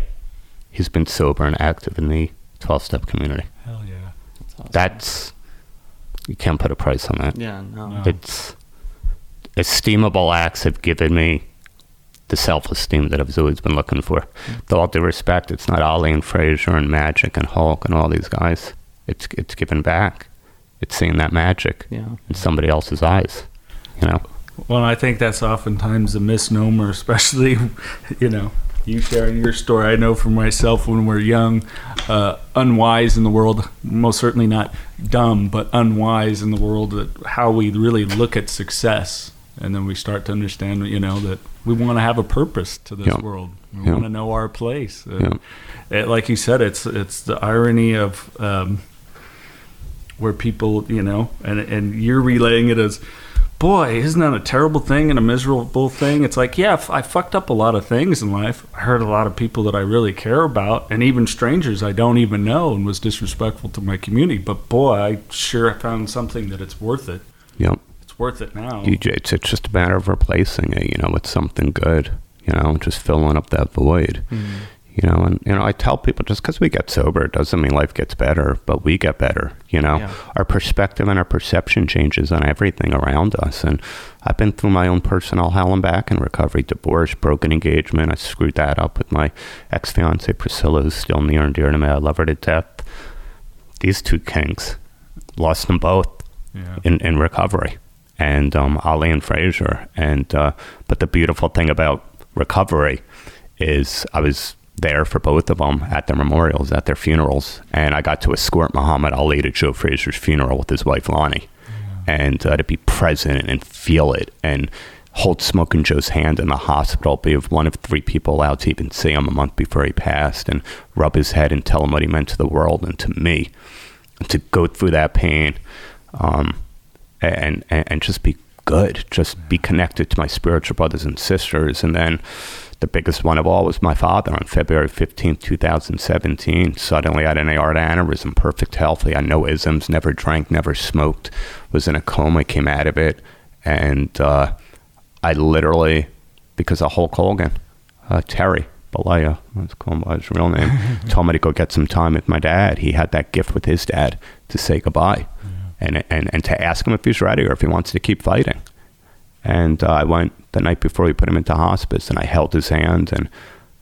he's been sober and active in the 12 step community. hell yeah? That's, you can't put a price on that. yeah, no. It's esteemable acts have given me the self-esteem that I've always been looking for. Mm. With all due respect, it's not Ali and Frazier and Magic and Hulk and all these guys. It's it's given back. It's seeing that magic Yeah. in somebody else's eyes. You know. Well, I think that's oftentimes a misnomer, <laughs> especially, you know, you sharing your story. I know for myself when we're young, uh, unwise in the world, most certainly not dumb, but unwise in the world, that how we really look at success. And then we start to understand, you know, that we want to have a purpose to this Yeah. world. We Yeah. want to know our place. Uh, Yeah. it- like you said, it's it's the irony of um, where people, you know, and and you're relaying it as, boy, isn't that a terrible thing and a miserable thing? It's like, yeah, I fucked up a lot of things in life. I hurt a lot of people that I really care about, and even strangers I don't even know, and was disrespectful to my community. But boy, I sure found something that it's worth it. Yep. It's worth it now. You, it's, it's just a matter of replacing it, you know, with something good, you know, just filling up that void. Mm-hmm. You know, and you know, I tell people just because we get sober, doesn't mean life gets better, but we get better. You know, Yeah. our perspective and our perception changes on everything around us. And I've been through my own personal hell and back in recovery, divorce, broken engagement. I screwed that up with my ex fiance Priscilla, who's still near and dear to me. I love her to death. These two kings, lost them both Yeah. in, in recovery, and um, Ali and Frazier. And uh, but the beautiful thing about recovery is I was there for both of them at their memorials, at their funerals, and I got to escort Muhammad Ali to Joe Frazier's funeral with his wife Lonnie, and uh, to be present and feel it and. Hold Smoke Smoking Joe's hand in the hospital, be one of three people allowed to even see him a month before he passed, and rub his head and tell him what he meant to the world and to me. And to go through that pain, um, and, and and just be good, just be connected to my spiritual brothers and sisters, and then the biggest one of all was my father on February 15, 2017. Suddenly I had an aortic aneurysm, perfect healthy. I had no isms, never drank, never smoked, was in a coma, came out of it. And uh, I literally, because of Hulk Hogan, uh, Terry Bollea, let's call him by his real name, <laughs> told me to go get some time with my dad. He had that gift with his dad to say goodbye and, and, and to ask him if he's ready or if he wants to keep fighting. And uh, I went the night before we put him into hospice, and I held his hand and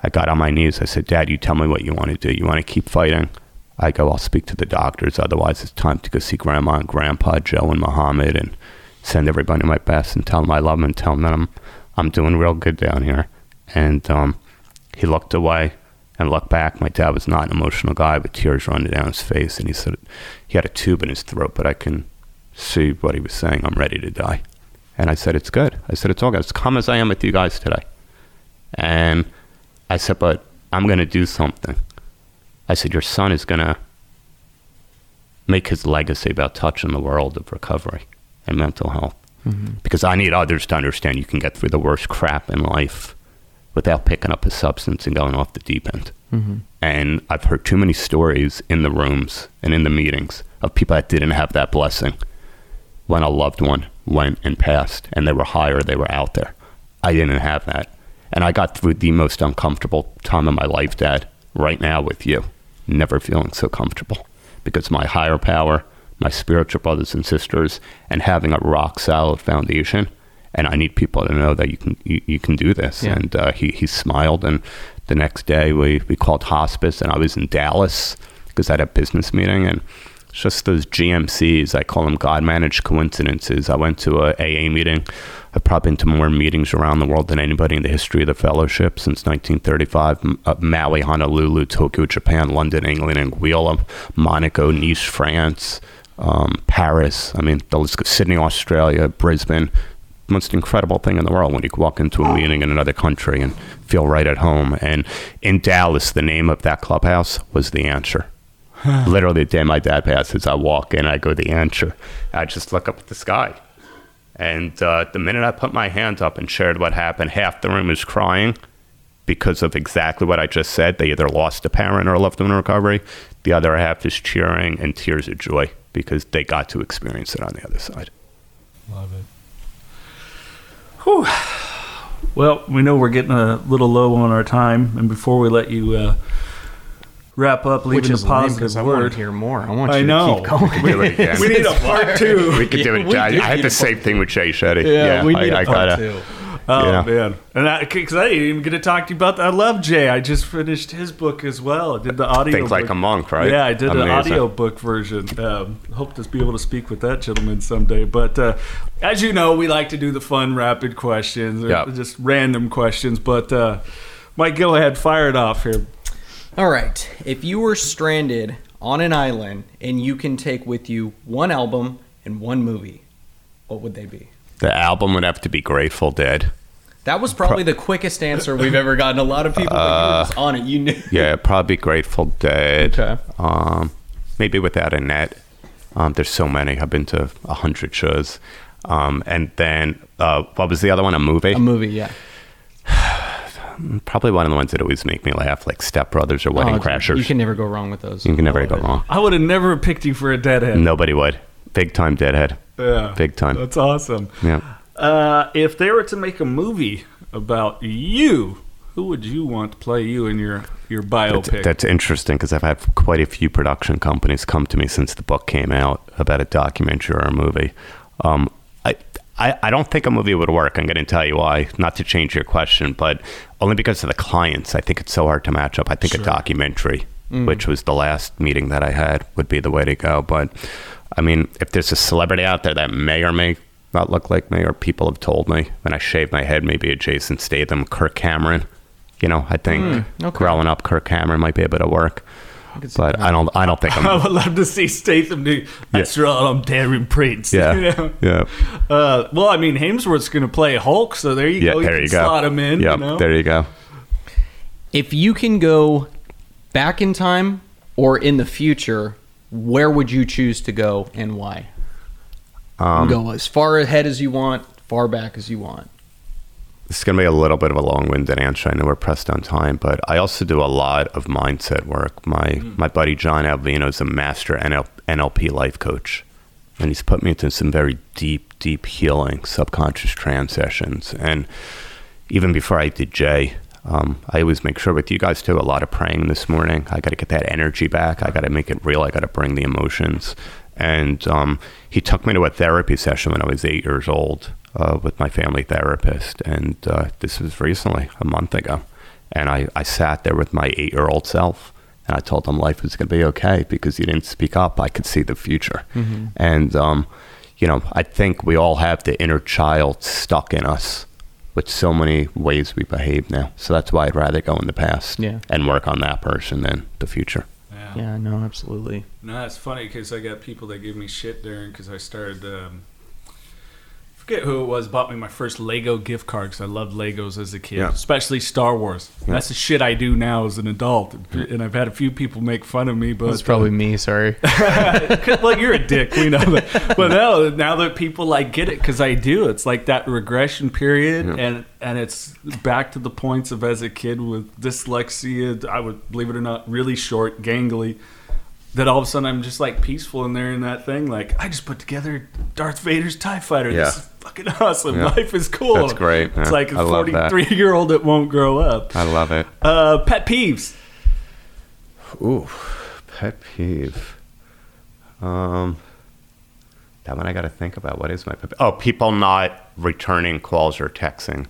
I got on my knees. I said, "Dad, you tell me what you want to do. You want to keep fighting?" I go, "I'll speak to the doctors. Otherwise, it's time to go see Grandma and Grandpa, Joe and Muhammad, and send everybody my best and tell them I love them and tell them that I'm I'm doing real good down here." And um, he looked away and looked back. My dad was not an emotional guy, but tears running down his face, and he said he had a tube in his throat, but I can see what he was saying. I'm ready to die. And I said, It's good. I said, It's all good. As calm as I am with you guys today. And I said, But I'm going to do something. I said, Your son is going to make his legacy about touching the world of recovery and mental health. Mm-hmm. Because I need others to understand you can get through the worst crap in life without picking up a substance and going off the deep end. Mm-hmm. And I've heard too many stories in the rooms and in the meetings of people that didn't have that blessing when a loved one went and passed and they were higher, they were out there. I didn't have that. And I got through the most uncomfortable time of my life, Dad, right now with you. Never feeling so comfortable because my higher power, my spiritual brothers and sisters, and having a rock solid foundation. And I need people to know that you can you, you can do this. Yeah. And uh, he he smiled. And the next day we we called hospice, and I was in Dallas because I had a business meeting and it's just those GMCs. I call them God managed coincidences. I went to a AA meeting. I've probably been to more meetings around the world than anybody in the history of the fellowship since 1935. M- uh, Maui, Honolulu, Tokyo, Japan, London, England, Anguilla, Monaco, Nice, France, um, Paris. I mean, Sydney, Australia, Brisbane. Most incredible thing in the world when you walk into a meeting in another country and feel right at home. And in Dallas, the name of that clubhouse was The Answer. <sighs> Literally, the day my dad passes, I walk in, I go to the answer. I just look up at the sky. And uh, the minute I put my hand up and shared what happened, half the room is crying because of exactly what I just said. They either lost a parent or loved one in recovery. The other half is cheering and tears of joy because they got to experience it on the other side. Love it. Whew. Well, we know we're getting a little low on our time, and before we let you uh, wrap up, Which leaving is a lame positive 'cause I want word. to hear more. I want I you know. to keep going. We do again. <laughs> we need a part two. <laughs> We could do it. I, do I had the same thing with Jay Shetty. Yeah, we need I, a I part gotta, two. Oh Yeah. man, and because I, didn't even get to talk to you about that. I love Jay. I just finished his book as well. I did the audio. Think like a monk, right? Yeah, I did the Amazing. audio book version. Um, hope to be able to speak with that gentleman someday. But uh, as you know, we like to do the fun, rapid questions, or Yep. just random questions. But uh, Mike, go ahead, fire it off here. All right. If you were stranded on an island and you can take with you one album and one movie, what would they be? The album would have to be Grateful Dead. That was probably the quickest answer we've ever gotten. A lot of people, were on it, you knew. <laughs> Yeah, probably Grateful Dead. Okay. Um, maybe without a net. Um, there's so many. I've been to a hundred shows. Um, and then uh, what was the other one? A movie? A movie, yeah. Probably one of the ones that always make me laugh, like Step Brothers or Wedding Oh, Crashers. You can never go wrong with those. You can never go it. wrong. I would have never picked you for a deadhead. Nobody would. Big time Deadhead. Yeah, Big time. That's awesome. Yeah. Uh, if they were to make a movie about you, who would you want to play you in your your That's, biopic? that's interesting because I've had quite a few production companies come to me since the book came out about a documentary or a movie. Um, I, I, I don't think a movie would work. I'm going to tell you why. Not to change your question, but only because of the clients. I think it's so hard to match up. I think a documentary, mm. which was the last meeting that I had, would be the way to go. But I mean, if there's a celebrity out there that may or may not look like me, or people have told me when I shave my head, maybe a Jason Statham, Kirk Cameron. You know, I think mm, okay. growing up, Kirk Cameron might be able to work. Could see But. I don't. I don't think <laughs> I I'm. would love to see Statham do. That's right, I'm Darren Prince. <laughs> Yeah, You know? yeah, Uh, well, I mean, Hemsworth's going to play Hulk, so there you yeah. go. You There can you go. slot him in. Yep, you know? there you go. If you can go back in time or in the future, where would you choose to go and why? Um, go as far ahead as you want, far back as you want. This is going to be a little bit of a long-winded answer. I know we're pressed on time, but I also do a lot of mindset work. My my buddy John Alvino is a master NL, NLP life coach, and he's put me into some very deep, deep healing subconscious trance sessions. And even before I did Jay, um, I always make sure with you guys too. A lot of praying this morning. I got to get that energy back. I got to make it real. I got to bring the emotions. And um, he took me to a therapy session when I was eight years old uh, with my family therapist. And uh, this was recently, a month ago. And I, I sat there with my eight year old self. And I told him life was going to be okay because he didn't speak up. I could see the future. And, um, you know, I think we all have the inner child stuck in us with so many ways we behave now. So that's why I'd rather go in the past Yeah. and work on that person than the future. Yeah. Yeah, no, absolutely. No, it's funny because I got people that give me shit during because I started. Um, forget who it was bought me my first Lego gift card because I loved Legos as a kid, Yeah. especially Star Wars. That's the shit I do now as an adult, and I've had a few people make fun of me. But it's probably me. Sorry. <laughs> well, you're a dick. We know that. But now, now that people like get it because I do, it's like that regression period, and and it's back to the points of as a kid with dyslexia. I would believe it or not, really short, gangly. That all of a sudden I'm just like peaceful in there in that thing. Like I just put together Darth Vader's Tie Fighter. Yeah. This is fucking awesome. Yeah. Life is cool. That's great. It's Yeah. like a I love that. 43 year old that won't grow up. I love it. Uh, pet peeves. Ooh, pet peeve. Um, that one I got to think about. What is my pet? Oh, people not returning calls or texting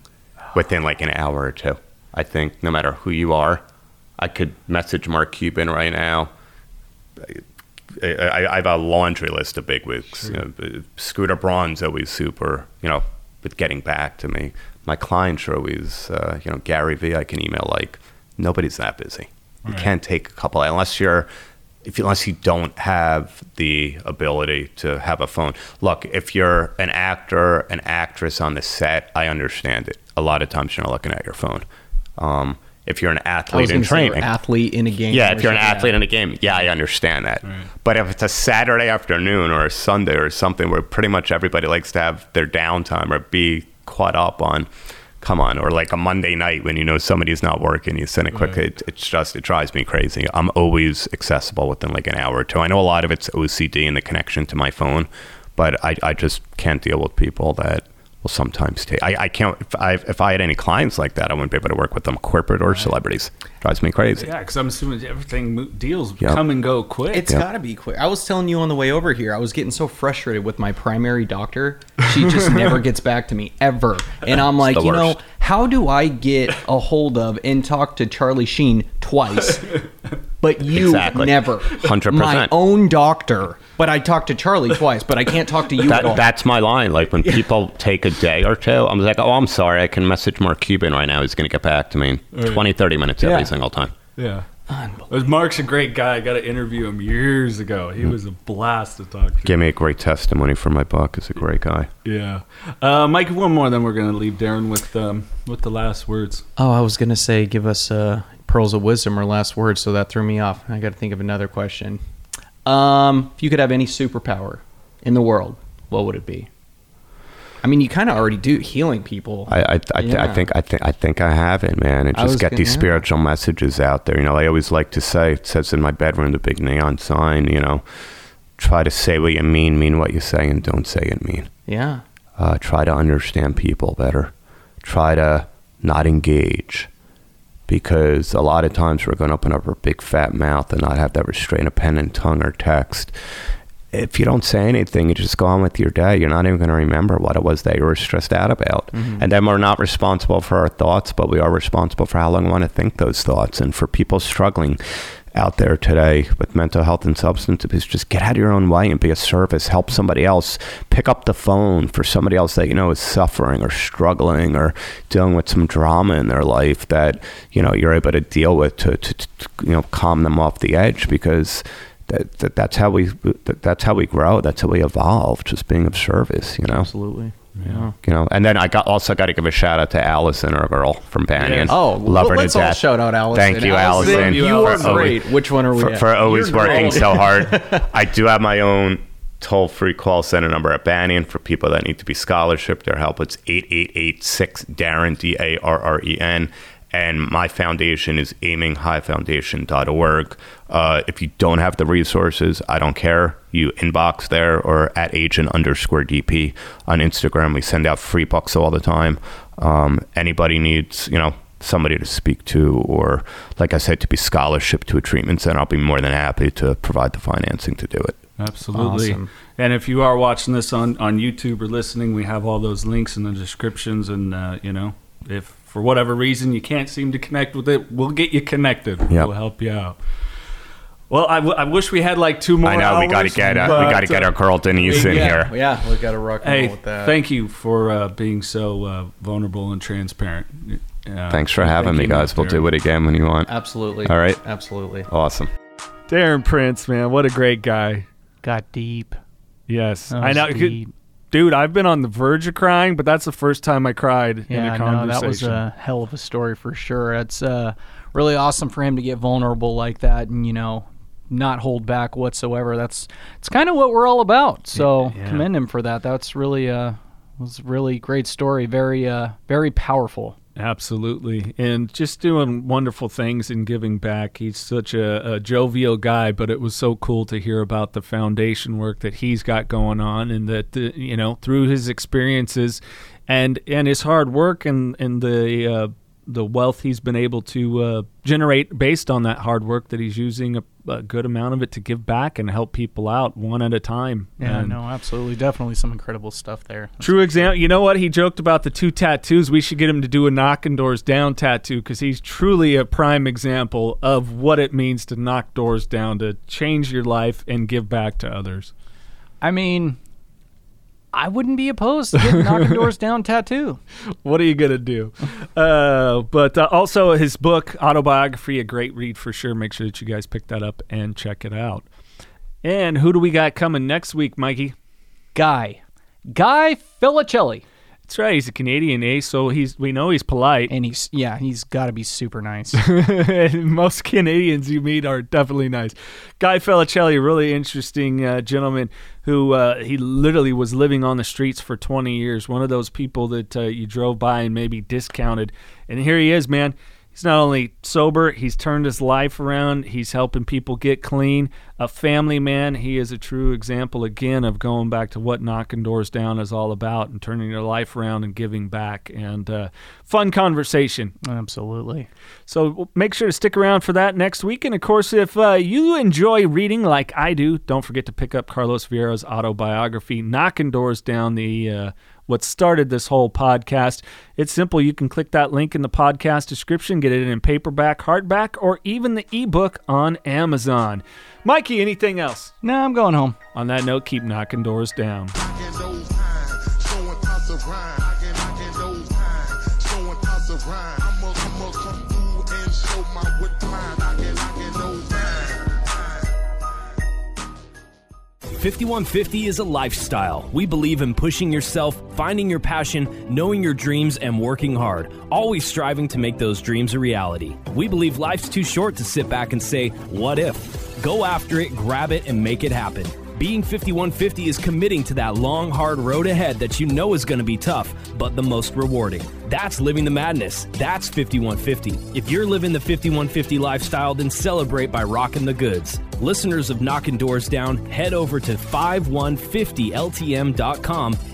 within like an hour or two. I think no matter who you are, I could message Mark Cuban right now. I, I, I have a laundry list of bigwigs. You know, Scooter Braun's always super, you know, with getting back to me. My clients are always, uh, you know, Gary Vee. I can email like nobody's that busy. You can't take a couple unless you're, if you, unless you don't have the ability to have a phone. Look, if you're an actor, an actress on the set, I understand it. A lot of times you're not looking at your phone. Um, if you're an athlete in going to say training, athlete in a game. yeah, if you're an something. athlete in a game, yeah, I understand that. But if it's a Saturday afternoon or a Sunday or something where pretty much everybody likes to have their downtime or be caught up on, come on, or like a Monday night when you know somebody's not working, you send a quick. It, it's just it drives me crazy. I'm always accessible within like an hour or two. I know a lot of it's OCD and the connection to my phone, but I, I just can't deal with people that will sometimes take. I, I can't. If I if I had any clients like that, I wouldn't be able to work with them, corporate or celebrities. Drives me crazy. Yeah, because I'm assuming everything deals Yep. come and go quick. It's got to be quick. I was telling you on the way over here, I was getting so frustrated with my primary doctor. She just <laughs> never gets back to me ever. And I'm like, the you know, how do I get a hold of and talk to Charlie Sheen twice, <laughs> but you Exactly. never? 100%. My own doctor. But I talked to Charlie <laughs> twice, but I can't talk to you at all. That's my line. Like when people take a day or two, I'm like, oh, I'm sorry. I can message Mark Cuban right now. He's going to get back to me in 20, 30 minutes every Yeah. single time. Yeah. Mark's a great guy. I got to interview him years ago. He was a blast to talk to. Gave me a great testimony for my book. He's a great guy. Yeah. Uh, Mike, one more, then we're going to leave Darren with um, with the last words. Oh, I was gonna say, give us uh, pearls of wisdom or last words, so that threw me off. I got to think of another question. Um, if you could have any superpower in the world, what would it be? I mean, you kind of already do healing people. I, I, I, I think I think I think I have it, man. And just get gonna- these yeah. spiritual messages out there. You know, I always like to say it says in my bedroom, the big neon sign. You know, try to say what you mean, mean what you say, and don't say it mean. yeah, uh, try to understand people better try to not engage because a lot of times we're going to open up our big fat mouth and not have that restraint of pen and tongue or text. If you don't say anything you just go on with your day. You're not even going to remember what it was that you were stressed out about. Mm-hmm. And then we're not responsible for our thoughts but we are responsible for how long we want to think those thoughts and for people struggling out there today with mental health and substance abuse just get out of your own way and be a service. Help somebody else. Pick up the phone for somebody else that you know is suffering or struggling or dealing with some drama in their life that you know you're able to deal with to, to, to you know calm them off the edge because that, that that's how we that, that's how we grow. That's how we evolve just being of service you know? Absolutely. Yeah. you know and then i got also got to give a shout out to allison our girl from banyan Oh, love her let's to all death shout out Allison. thank you allison, You for are always- great. Which one are we for, for always working so hard. <laughs> I do have my own toll free call center number at Banyan for people that need to be scholarship. Their help it's 8886 Darren, D A R R E N. And my foundation is aiminghighfoundation.org. Uh, if you don't have the resources, I don't care. You inbox there or at agent underscore DP on Instagram. We send out free books all the time. Um, anybody needs, you know, somebody to speak to or, like I said, to be scholarship to a treatment center, I'll be more than happy to provide the financing to do it. Absolutely. Awesome. And if you are watching this on, on YouTube or listening, we have all those links in the descriptions. And, uh, you know, if for whatever reason you can't seem to connect with it, we'll get you connected. Yep. We'll help you out. Well, I, w- I wish we had like two more I know we got to get uh, we got to get our Carlton East in yeah, here. Yeah, we got to rock and Hey, roll with that. thank you for uh, being so uh, vulnerable and transparent. Uh, Thanks for having me, guys. We'll do it again when you want. Absolutely. All right. Absolutely. Awesome. Darren Prince, man, what a great guy. Got deep. Yes, I know, deep. dude. I've been on the verge of crying, but that's the first time I cried in Yeah, a no, that was a hell of a story for sure. It's uh, really awesome for him to get vulnerable like that and you know not hold back whatsoever. That's it's kind of what we're all about. So Yeah. commend him for that. That's really uh was really great story. Very uh very powerful. Absolutely. And just doing wonderful things and giving back. He's such a, a jovial guy, but it was so cool to hear about the foundation work that he's got going on and that, uh, you know, through his experiences and, and his hard work and, and the, uh, the wealth he's been able to uh, generate based on that hard work that he's using a, good amount of it to give back and help people out one at a time. Yeah, And- no, absolutely, definitely some incredible stuff there. That's True example. You know what? He joked about the two tattoos. We should get him to do a knocking doors down tattoo because he's truly a prime example of what it means to knock doors down, to change your life and give back to others. I mean, I wouldn't be opposed to getting knocking doors down tattoo. <laughs> What are you gonna do? Uh, but uh, also his book autobiography, a great read for sure. Make sure that you guys pick that up and check it out. And who do we got coming next week, Mikey? Guy, Guy Felicella, That's right. He's a Canadian, eh? So he's we know he's polite. and he's yeah, he's got to be super nice. <laughs> Most Canadians you meet are definitely nice. Guy Felicella, really interesting uh, gentleman who uh, he literally was living on the streets for 20 years. One of those people that uh, you drove by and maybe discounted. And here he is, man. He's not only sober, he's turned his life around. He's helping people get clean. A family man. He is a true example, again, of going back to what knocking doors down is all about and turning your life around and giving back. And uh, fun conversation. Absolutely. So make sure to stick around for that next week. And of course, if uh, you enjoy reading like I do, don't forget to pick up Carlos Vieira's autobiography, Knocking Doors Down, the uh, what started this whole podcast. It's simple. You can click that link in the podcast description, get it in paperback, hardback, or even the ebook on Amazon. Mikey, anything else? No, I'm going home. On that note, keep knocking doors down. 5150 is a lifestyle. We believe in pushing yourself, finding your passion, knowing your dreams, and working hard, always striving to make those dreams a reality. We believe life's too short to sit back and say, What if? Go after it, grab it, and make it happen. Being 5150 is committing to that long, hard road ahead that you know is going to be tough, but the most rewarding. That's living the madness. That's 5150. If you're living the 5150 lifestyle, then celebrate by rocking the goods. Listeners of Knocking Doors Down, head over to 5150ltm.com.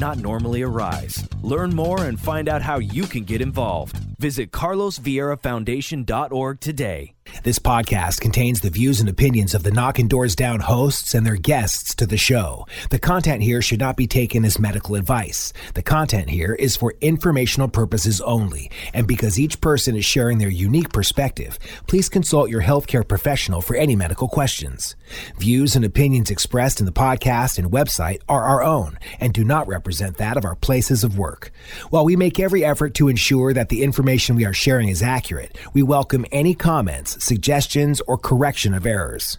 not normally arise. Learn more and find out how you can get involved. Visit carlosvieirafoundation.org today. This podcast contains the views and opinions of the Knocking Doors Down hosts and their guests to the show. The content here should not be taken as medical advice. The content here is for informational purposes only, and because each person is sharing their unique perspective, please consult your healthcare professional for any medical questions. Views and opinions expressed in the podcast and website are our own and do not represent that of our places of work. While we make every effort to ensure that the information we are sharing is accurate, we welcome any comments, suggestions, or correction of errors.